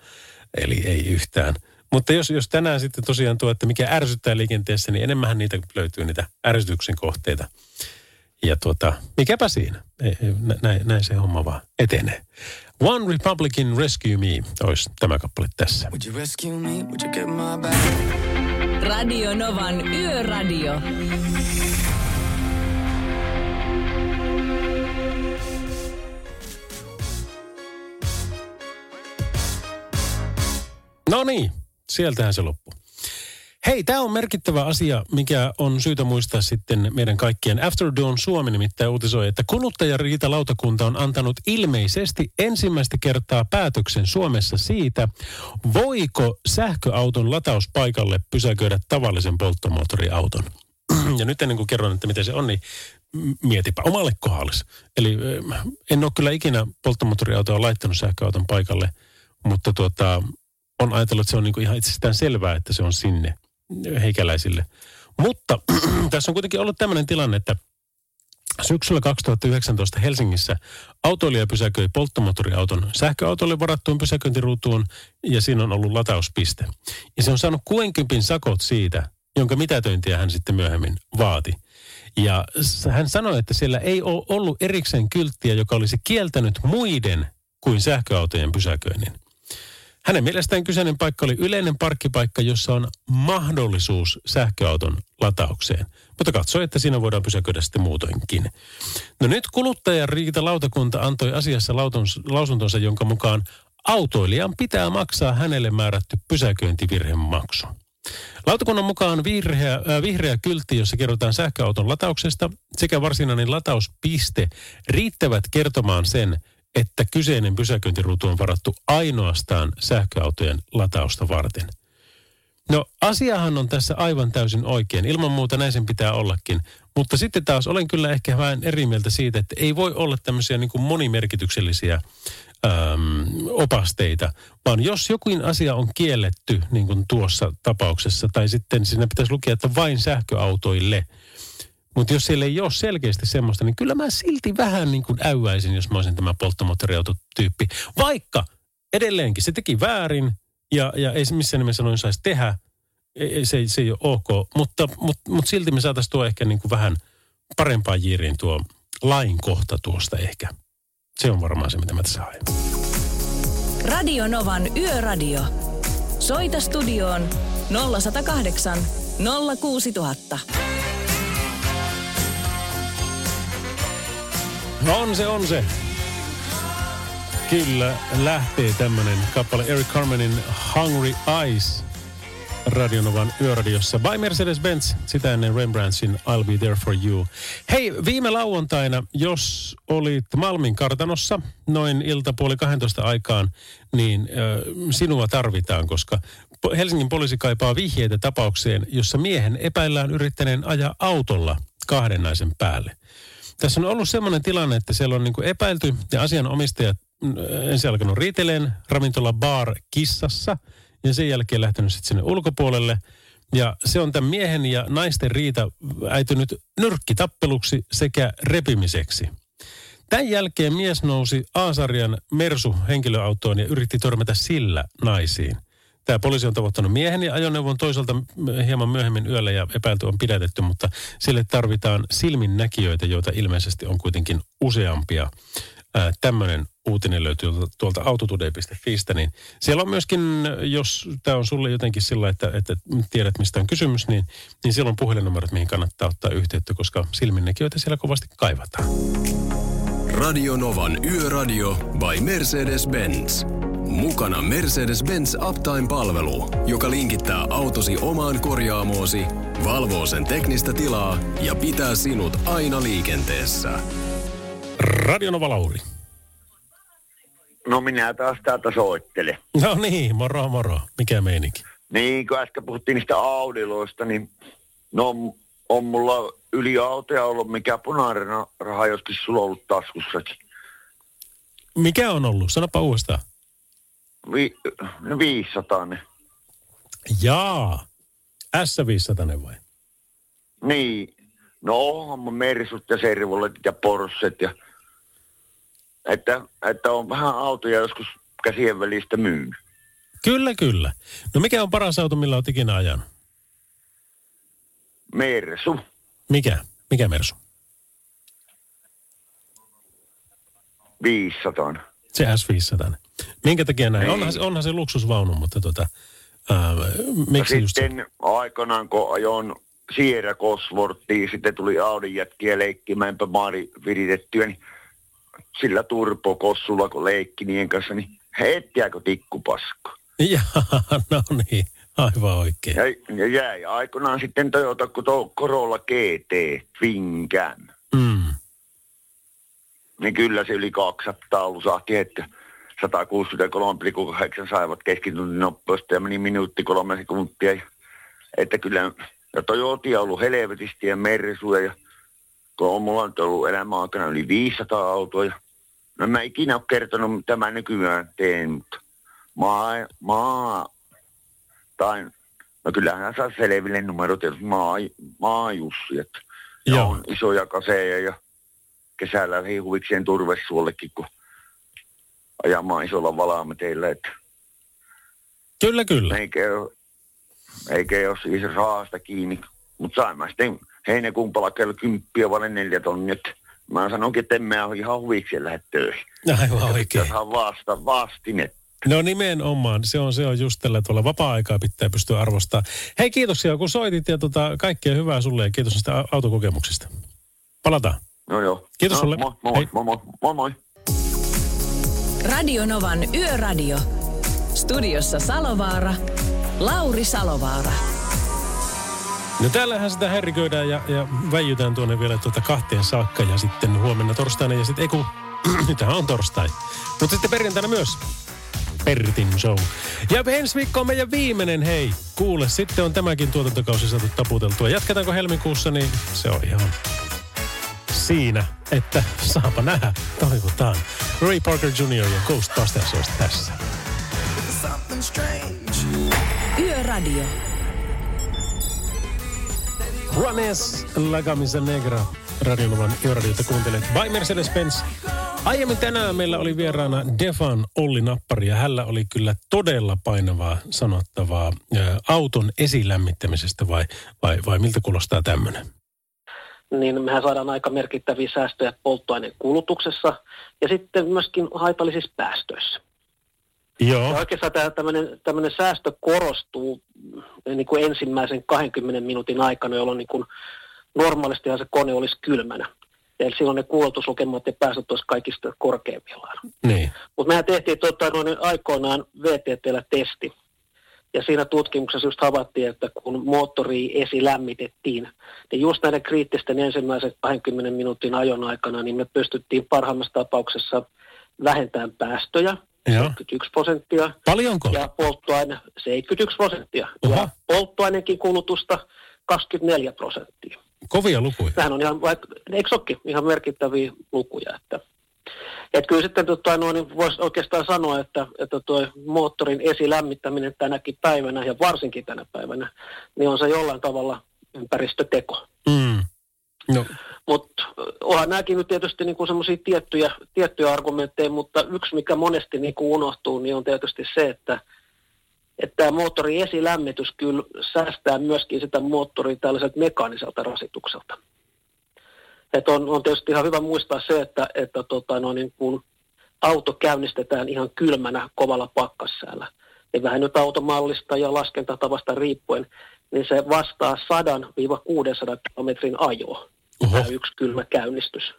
B: Eli ei yhtään. Mutta jos, jos tänään sitten tosiaan tuo, että mikä ärsyttää liikenteessä, niin enemmän niitä löytyy niitä ärsytyksen kohteita. Ja tuota, mikäpä siinä. Näin, näin se homma vaan etenee. One Republican Rescue Me olisi tämä kappale tässä. Would you rescue me? Would you get my back?
A: Radio Novan Yöradio.
B: No niin, sieltähän se loppuu. Hei, tämä on merkittävä asia, mikä on syytä muistaa sitten meidän kaikkien. After Dawn Suomi nimittäin uutisoi, että kuluttajariitalautakunta on antanut ilmeisesti ensimmäistä kertaa päätöksen Suomessa siitä, voiko sähköauton latauspaikalle pysäköidä tavallisen polttomoottoriauton. Ja nyt ennen kuin kerron, että miten se on, niin mietipä omalle kohdalle. Eli en ole kyllä ikinä polttomoottoriautoa laittanut sähköauton paikalle, mutta tuota, on ajatellut, että se on niin kuin ihan itsestään selvää, että se on sinne heikäläisille. Mutta tässä on kuitenkin ollut tämmöinen tilanne, että Syksyllä 2019 Helsingissä autoilija pysäköi polttomoottoriauton sähköautolle varattuun pysäköintiruutuun ja siinä on ollut latauspiste. Ja se on saanut 60 sakot siitä, jonka mitätöintiä hän sitten myöhemmin vaati. Ja hän sanoi, että siellä ei ole ollut erikseen kylttiä, joka olisi kieltänyt muiden kuin sähköautojen pysäköinnin. Hänen mielestään kyseinen paikka oli yleinen parkkipaikka, jossa on mahdollisuus sähköauton lataukseen. Mutta katsoi, että siinä voidaan pysäköidä sitten muutoinkin. No nyt kuluttajan riitalautakunta antoi asiassa lausuntonsa, jonka mukaan autoilijan pitää maksaa hänelle määrätty pysäköintivirhemaksu. Lautakunnan mukaan vihreä, äh, vihreä kyltti, jossa kerrotaan sähköauton latauksesta, sekä varsinainen latauspiste riittävät kertomaan sen, että kyseinen pysäköintiruutu on varattu ainoastaan sähköautojen latausta varten. No asiahan on tässä aivan täysin oikein. Ilman muuta näin sen pitää ollakin. Mutta sitten taas olen kyllä ehkä vähän eri mieltä siitä, että ei voi olla tämmöisiä niin kuin monimerkityksellisiä äm, opasteita, vaan jos jokin asia on kielletty, niin kuin tuossa tapauksessa, tai sitten siinä pitäisi lukea, että vain sähköautoille – mutta jos siellä ei ole selkeästi semmoista, niin kyllä mä silti vähän niin kuin äyäisin, jos mä olisin tämä polttomoottoriautotyyppi. Vaikka edelleenkin se teki väärin ja, ja ei se missään nimessä noin saisi tehdä. Ei, se, se ei ole ok, mutta, mutta, mutta silti me saataisiin tuo ehkä niin kuin vähän parempaan jiiriin tuo lain kohta tuosta ehkä. Se on varmaan se, mitä mä tässä haen.
A: Radio Novan Yöradio. Soita studioon 0108 06000.
B: On se, on se. Kyllä, lähtee tämmönen kappale Eric Carmenin Hungry Eyes Radionovan yöradiossa by Mercedes-Benz, sitä ennen Rembrandtsin I'll Be There For You. Hei, viime lauantaina, jos olit Malmin kartanossa noin iltapuoli 12 aikaan, niin äh, sinua tarvitaan, koska Helsingin poliisi kaipaa vihjeitä tapaukseen, jossa miehen epäillään yrittäneen ajaa autolla kahden naisen päälle. Tässä on ollut semmoinen tilanne, että siellä on niin kuin epäilty ja asianomistajat mm, ensin alkanut riiteleen ravintola Bar Kissassa ja sen jälkeen lähtenyt sitten sinne ulkopuolelle. Ja se on tämän miehen ja naisten riita äitynyt nyrkkitappeluksi sekä repimiseksi. Tämän jälkeen mies nousi A-sarjan Mersu henkilöautoon ja yritti törmätä sillä naisiin. Tämä poliisi on tavoittanut miehen ja ajoneuvon toisaalta hieman myöhemmin yöllä ja epäilty on pidätetty, mutta sille tarvitaan silminnäkijöitä, joita ilmeisesti on kuitenkin useampia. Tämmöinen uutinen löytyy tuolta autotoday.fistä, niin siellä on myöskin, jos tämä on sulle jotenkin sillä, että, että tiedät mistä on kysymys, niin, niin siellä on puhelinnumerot, mihin kannattaa ottaa yhteyttä, koska silminnäkijöitä siellä kovasti kaivataan.
D: Radio Novan Yöradio by Mercedes-Benz. Mukana Mercedes-Benz Uptime-palvelu, joka linkittää autosi omaan korjaamoosi, valvoo sen teknistä tilaa ja pitää sinut aina liikenteessä.
B: Radio Nova Lauri.
M: No minä taas täältä soittelen.
B: No niin, moro moro. Mikä meininki?
M: Niin, kun äsken puhuttiin niistä Audiloista, niin no on mulla yli autoja ollut, mikä punainen raha joskin sulla ollut taskussakin.
B: Mikä on ollut? Sanapa uudestaan.
M: Vi, 500 ne.
B: Jaa. S500 vai?
M: Niin. No onhan mun Mersut ja Servolet ja Porsset ja... Että, että on vähän autoja joskus käsien välistä myynyt.
B: Kyllä, kyllä. No mikä on paras auto, millä olet ikinä ajanut?
M: Mersu.
B: Mikä? Mikä Mersu?
M: 500.
B: Se S500. Minkä takia näin? Niin. Onhan, se, onhan se luksusvaunu, mutta tota, ää, miksi
M: ja
B: just
M: sitten se? aikanaan, kun ajoin Sierra Cosworttiin, sitten tuli Audin jätkiä leikkimäänpä maari viritettyä, niin sillä turbokossulla, kun leikki niiden kanssa, niin hettiäkö tikkupasko.
B: Jaa, no niin, aivan oikein.
M: Ja, ja jäi aikanaan sitten Toyota Corolla GT Twincan.
B: Mm.
M: Niin kyllä se yli 200 lusahti, että 163,8 saivat keskitunnin nopeutta ja meni minuutti kolme sekuntia. Että kyllä, ja Toyota on ollut helvetisti ja Mersuja ja kun on mulla nyt ollut elämän aikana yli 500 autoa. Ja, no mä ikinä ole kertonut, mitä mä nykyään teen, mutta maa, maa tai no kyllähän saa selville numerot, jos maa, maajussi, että ja
B: Joo.
M: on isoja kaseja ja kesällä hihuvikseen turvesuollekin, kun ajamaan isolla valaameteillä, että
B: Kyllä, kyllä.
M: eikä ole, eikä ole siis raasta kiinni. Mutta sain mä sitten heinäkuun palkkeella kymppiä vai neljä tonnia. että Mä sanonkin, että en mä ole ihan huvikseen lähde töihin.
B: Aivan oikein.
M: Saa vasta vastine.
B: No nimenomaan, se on, se on just tällä tuolla vapaa-aikaa pitää pystyä arvostamaan. Hei kiitoksia kun soitit ja tota, kaikkea hyvää sulle ja kiitos näistä au- autokokemuksista. Palataan.
M: No joo.
B: Kiitos
M: no,
B: sulle.
M: Moi, moi,
B: Hei.
M: moi, moi, moi, moi.
A: Radio Novan Yöradio. Studiossa Salovaara. Lauri Salovaara.
B: No täällähän sitä herriköidään ja, ja väijytään tuonne vielä tuota kahteen saakka ja sitten huomenna torstaina ja sitten, ei kun, nythän on torstai. Mutta sitten perjantaina myös Pertin show. Ja ensi viikko on meidän viimeinen, hei. Kuule, sitten on tämäkin tuotantokausi saatu taputeltua. Jatketaanko helmikuussa, niin se on ihan siinä, että saapa nähdä, toivotaan. Ray Parker Jr. ja Ghostbusters olisi tässä.
A: Yöradio.
B: Juanes La Camisa Negra. Radionovan yöradiota kuuntelet. By Mercedes-Benz. Aiemmin tänään meillä oli vieraana Defan Olli Nappari ja hänellä oli kyllä todella painavaa sanottavaa ää, auton esilämmittämisestä vai, vai, vai miltä kuulostaa tämmöinen?
C: Niin mehän saadaan aika merkittäviä säästöjä polttoaineen kulutuksessa ja sitten myöskin haitallisissa päästöissä. Ja
B: Joo,
C: oikeastaan tämä tämmöinen, tämmöinen säästö korostuu mm, niin kuin ensimmäisen 20 minuutin aikana, jolloin niin kuin normaalistihan se kone olisi kylmänä. Eli silloin ne kulutuslukemat ja päästöt olisi kaikista korkeimmillaan.
B: niin.
C: Mutta mehän tehtiin tota, noin aikoinaan VTTllä testi. Ja siinä tutkimuksessa just havaittiin, että kun moottori esilämmitettiin, niin just näiden kriittisten ensimmäisen 20 minuutin ajon aikana, niin me pystyttiin parhaimmassa tapauksessa vähentämään päästöjä,
B: Joo.
C: 71 prosenttia,
B: Paljonko?
C: ja polttoaine 71 prosenttia. Ja polttoaineenkin kulutusta 24 prosenttia.
B: Kovia lukuja.
C: Tämähän on ihan, vaikka, eikö olekin, ihan merkittäviä lukuja, että Et kyllä sitten tota, no, niin voisi oikeastaan sanoa, että, että tuo moottorin esilämmittäminen tänäkin päivänä ja varsinkin tänä päivänä, niin on se jollain tavalla ympäristöteko.
B: Mm. No.
C: Mutta onhan nämäkin nyt tietysti niin semmoisia tiettyjä, tiettyjä argumentteja, mutta yksi mikä monesti niin kuin unohtuu, niin on tietysti se, että, että tämä moottorin esilämmitys kyllä säästää myöskin sitä moottoria tällaiselta mekaaniselta rasitukselta. Et on, on tietysti ihan hyvä muistaa se, että, että tota, no, niin kun auto käynnistetään ihan kylmänä kovalla pakkassäällä, niin vähän nyt automallista ja laskentatavasta riippuen, niin se vastaa 100-600 kilometrin ajoa, tämä yksi kylmä käynnistys.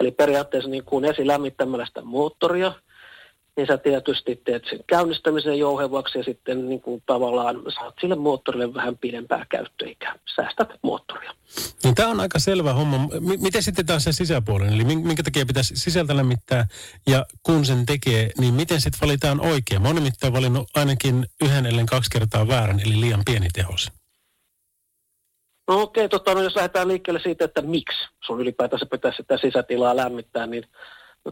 C: Eli periaatteessa niin kuin esilämmittämällä sitä moottoria, niin sä tietysti teet sen käynnistämisen jouhevaksi ja sitten niin kuin tavallaan saat sille moottorille vähän pidempää käyttöikää. Säästät moottoria.
B: No, tämä on aika selvä homma. M- miten sitten taas se sisäpuolen? Eli minkä takia pitäisi sisältä lämmittää ja kun sen tekee, niin miten sitten valitaan oikein? Mä oon nimittäin valinnut ainakin yhden ellen kaksi kertaa väärän, eli liian pieni tehos.
C: No okei, okay, tota, no jos lähdetään liikkeelle siitä, että miksi sun ylipäätänsä pitäisi sitä sisätilaa lämmittää, niin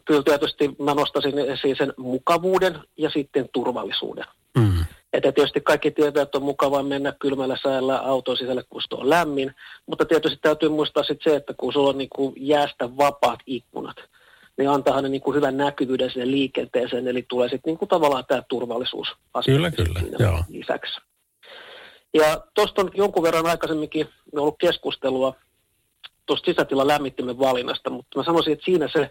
C: kyllä tietysti mä nostasin esiin sen mukavuuden ja sitten turvallisuuden.
B: Mm.
C: Että tietysti kaikki tietää, että on mukavaa mennä kylmällä säällä auton sisälle, kun se on lämmin. Mutta tietysti täytyy muistaa sitten se, että kun sulla on niin kuin jäästä vapaat ikkunat, niin antaa ne niin kuin hyvän näkyvyyden sinne liikenteeseen. Eli tulee sitten niin tavallaan tämä turvallisuus
B: Kyllä, kyllä, joo.
C: lisäksi. Ja tuosta on jonkun verran aikaisemminkin ollut keskustelua tuosta sisätilan lämmittimen valinnasta, mutta mä sanoisin, että siinä se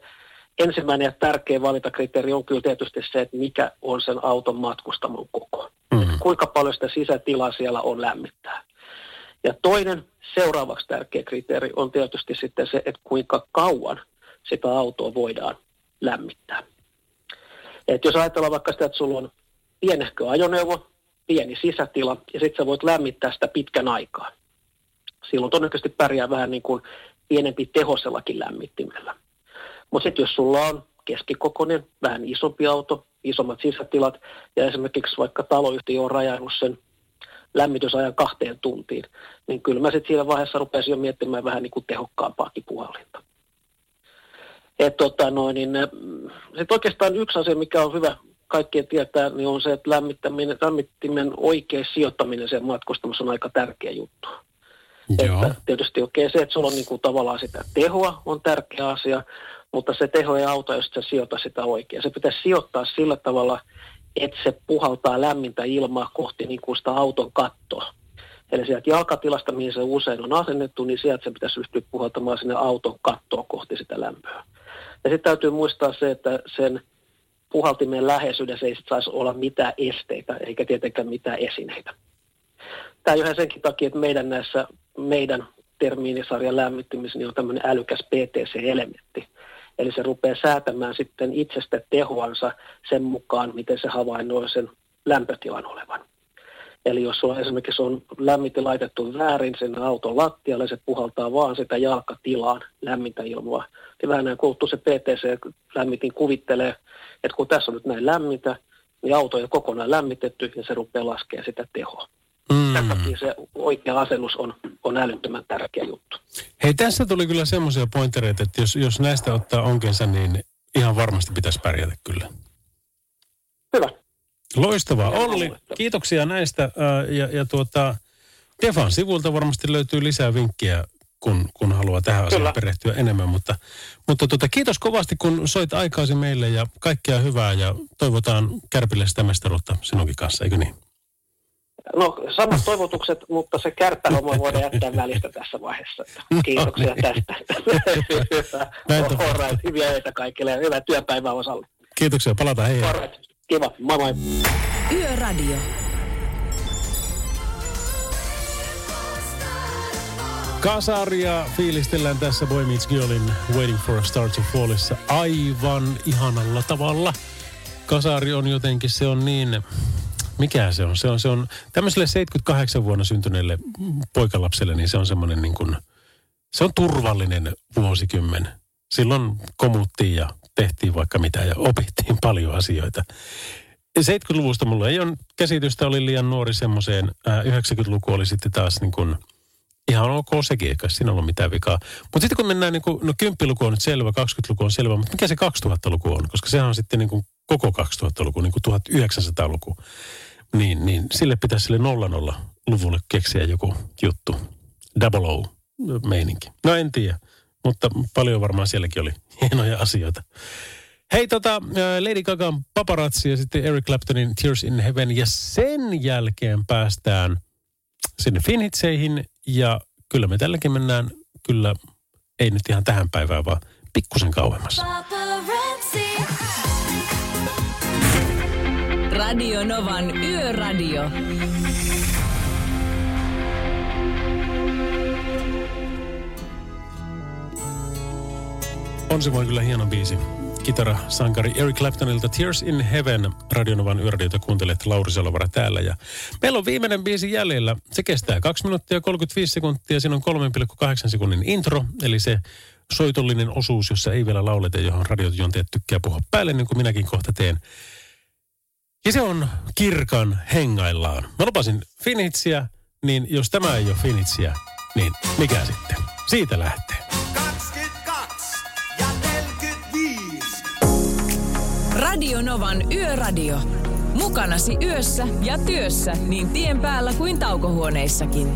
C: ensimmäinen ja tärkeä valintakriteeri on kyllä tietysti se, että mikä on sen auton matkustamon koko. Mm. Kuinka paljon sitä sisätilaa siellä on lämmittää. Ja toinen seuraavaksi tärkeä kriteeri on tietysti sitten se, että kuinka kauan sitä autoa voidaan lämmittää. Et jos ajatellaan vaikka sitä, että sulla on pienehkö ajoneuvo, pieni sisätila, ja sitten sä voit lämmittää sitä pitkän aikaa. Silloin todennäköisesti pärjää vähän niin kuin pienempi tehosellakin lämmittimellä. Mutta sitten jos sulla on keskikokoinen, vähän isompi auto, isommat sisätilat, ja esimerkiksi vaikka taloyhtiö on rajannut sen lämmitysajan kahteen tuntiin, niin kyllä mä sitten siinä vaiheessa rupesin jo miettimään vähän niin kuin tehokkaampaakin puhallinta. Et tota noin, niin, mm, sit oikeastaan yksi asia, mikä on hyvä kaikkien tietää, niin on se, että lämmittäminen, lämmittimen oikea sijoittaminen sen matkustamassa on aika tärkeä juttu.
B: Joo.
C: Että tietysti okei okay, se, että sulla on niin kuin tavallaan sitä tehoa on tärkeä asia, mutta se teho ei auta, jos se sijoita sitä oikein. Se pitäisi sijoittaa sillä tavalla, että se puhaltaa lämmintä ilmaa kohti niin kuin sitä auton kattoa. Eli sieltä jalkatilasta, mihin se usein on asennettu, niin sieltä se pitäisi ryhtyä puhaltamaan sinne auton kattoa kohti sitä lämpöä. Ja sitten täytyy muistaa se, että sen puhaltimen läheisyydessä ei saisi olla mitään esteitä, eikä tietenkään mitään esineitä. Tämä on senkin takia, että meidän näissä meidän termiinisarjan lämmittymisen niin on tämmöinen älykäs PTC-elementti. Eli se rupeaa säätämään sitten itsestä tehoansa sen mukaan, miten se havainnoi sen lämpötilan olevan. Eli jos sulla esimerkiksi on lämmitin laitettu väärin sen auton lattialle, se puhaltaa vaan sitä jalkatilaan lämmintä ilmaa. Ja vähän näin kuluttu se PTC-lämmitin kuvittelee, että kun tässä on nyt näin lämmintä, niin auto on kokonaan lämmitetty ja se rupeaa laskemaan sitä tehoa. Mm. Tämän takia se oikea asennus on, on älyttömän tärkeä juttu.
B: Hei, tässä tuli kyllä semmoisia pointtereita, että jos, jos näistä ottaa onkensa, niin ihan varmasti pitäisi pärjätä kyllä.
C: Hyvä.
B: Loistavaa. Olli, kiitoksia näistä. Ja, ja tuota, Defan sivuilta varmasti löytyy lisää vinkkiä, kun, kun haluaa tähän asiaan perehtyä enemmän. Mutta, mutta tuota, kiitos kovasti, kun soit aikaasi meille ja kaikkea hyvää ja toivotaan Kärpille sitä mestaruutta sinunkin kanssa, eikö niin?
C: No samat toivotukset, mutta se kärppähomma voidaan jättää välistä tässä vaiheessa. Kiitoksia no niin. tästä. Hyvää. hyviä öitä kaikille ja hyvää työpäivää osalle.
B: Kiitoksia, palataan hei.
C: Alright. Kiva, moi moi.
A: Yöradio.
B: Kasaria fiilistellään tässä Boy Meets Girlin Waiting for a Star to Fallissa aivan ihanalla tavalla. Kasari on jotenkin, se on niin mikä se on? Se on, se on tämmöiselle 78 vuonna syntyneelle poikalapselle, niin se on semmoinen niin kuin, se on turvallinen vuosikymmen. Silloin komuttiin ja tehtiin vaikka mitä ja opittiin paljon asioita. 70-luvusta mulla ei ole käsitystä, oli liian nuori semmoiseen. 90-luku oli sitten taas niin kuin Ihan ok sekin, eikä siinä ollut mitään vikaa. Mutta sitten kun mennään, niin kuin, no 10-luku on nyt selvä, 20-luku on selvä, mutta mikä se 2000-luku on? Koska sehän on sitten niin kuin koko 2000-luku, niin kuin 1900-luku. Niin, niin sille pitäisi sille 00-luvulle keksiä joku juttu. Double O meininki. No en tiedä, mutta paljon varmaan sielläkin oli hienoja asioita. Hei tota, Lady Gagan paparazzi ja sitten Eric Claptonin Tears in Heaven. Ja sen jälkeen päästään sinne Finhitseihin. Ja kyllä me tälläkin mennään, kyllä ei nyt ihan tähän päivään, vaan pikkusen kauemmas.
A: Radio Novan Yöradio.
B: On se voi kyllä hieno biisi. Kitara sankari Eric Claptonilta Tears in Heaven Radionovan yöradiota kuuntelet Lauri Salovara täällä. Ja meillä on viimeinen biisi jäljellä. Se kestää 2 minuuttia 35 sekuntia. Siinä on 3,8 sekunnin intro, eli se soitollinen osuus, jossa ei vielä lauleta, johon radiojonteet tykkää puhua päälle, niin kuin minäkin kohta teen. Ja se on kirkan hengaillaan. Mä lupasin Finitsiä, niin jos tämä ei ole Finitsiä, niin mikä sitten? Siitä lähtee.
A: Radio Novan Yöradio. Mukanasi yössä ja työssä niin tien päällä kuin taukohuoneissakin.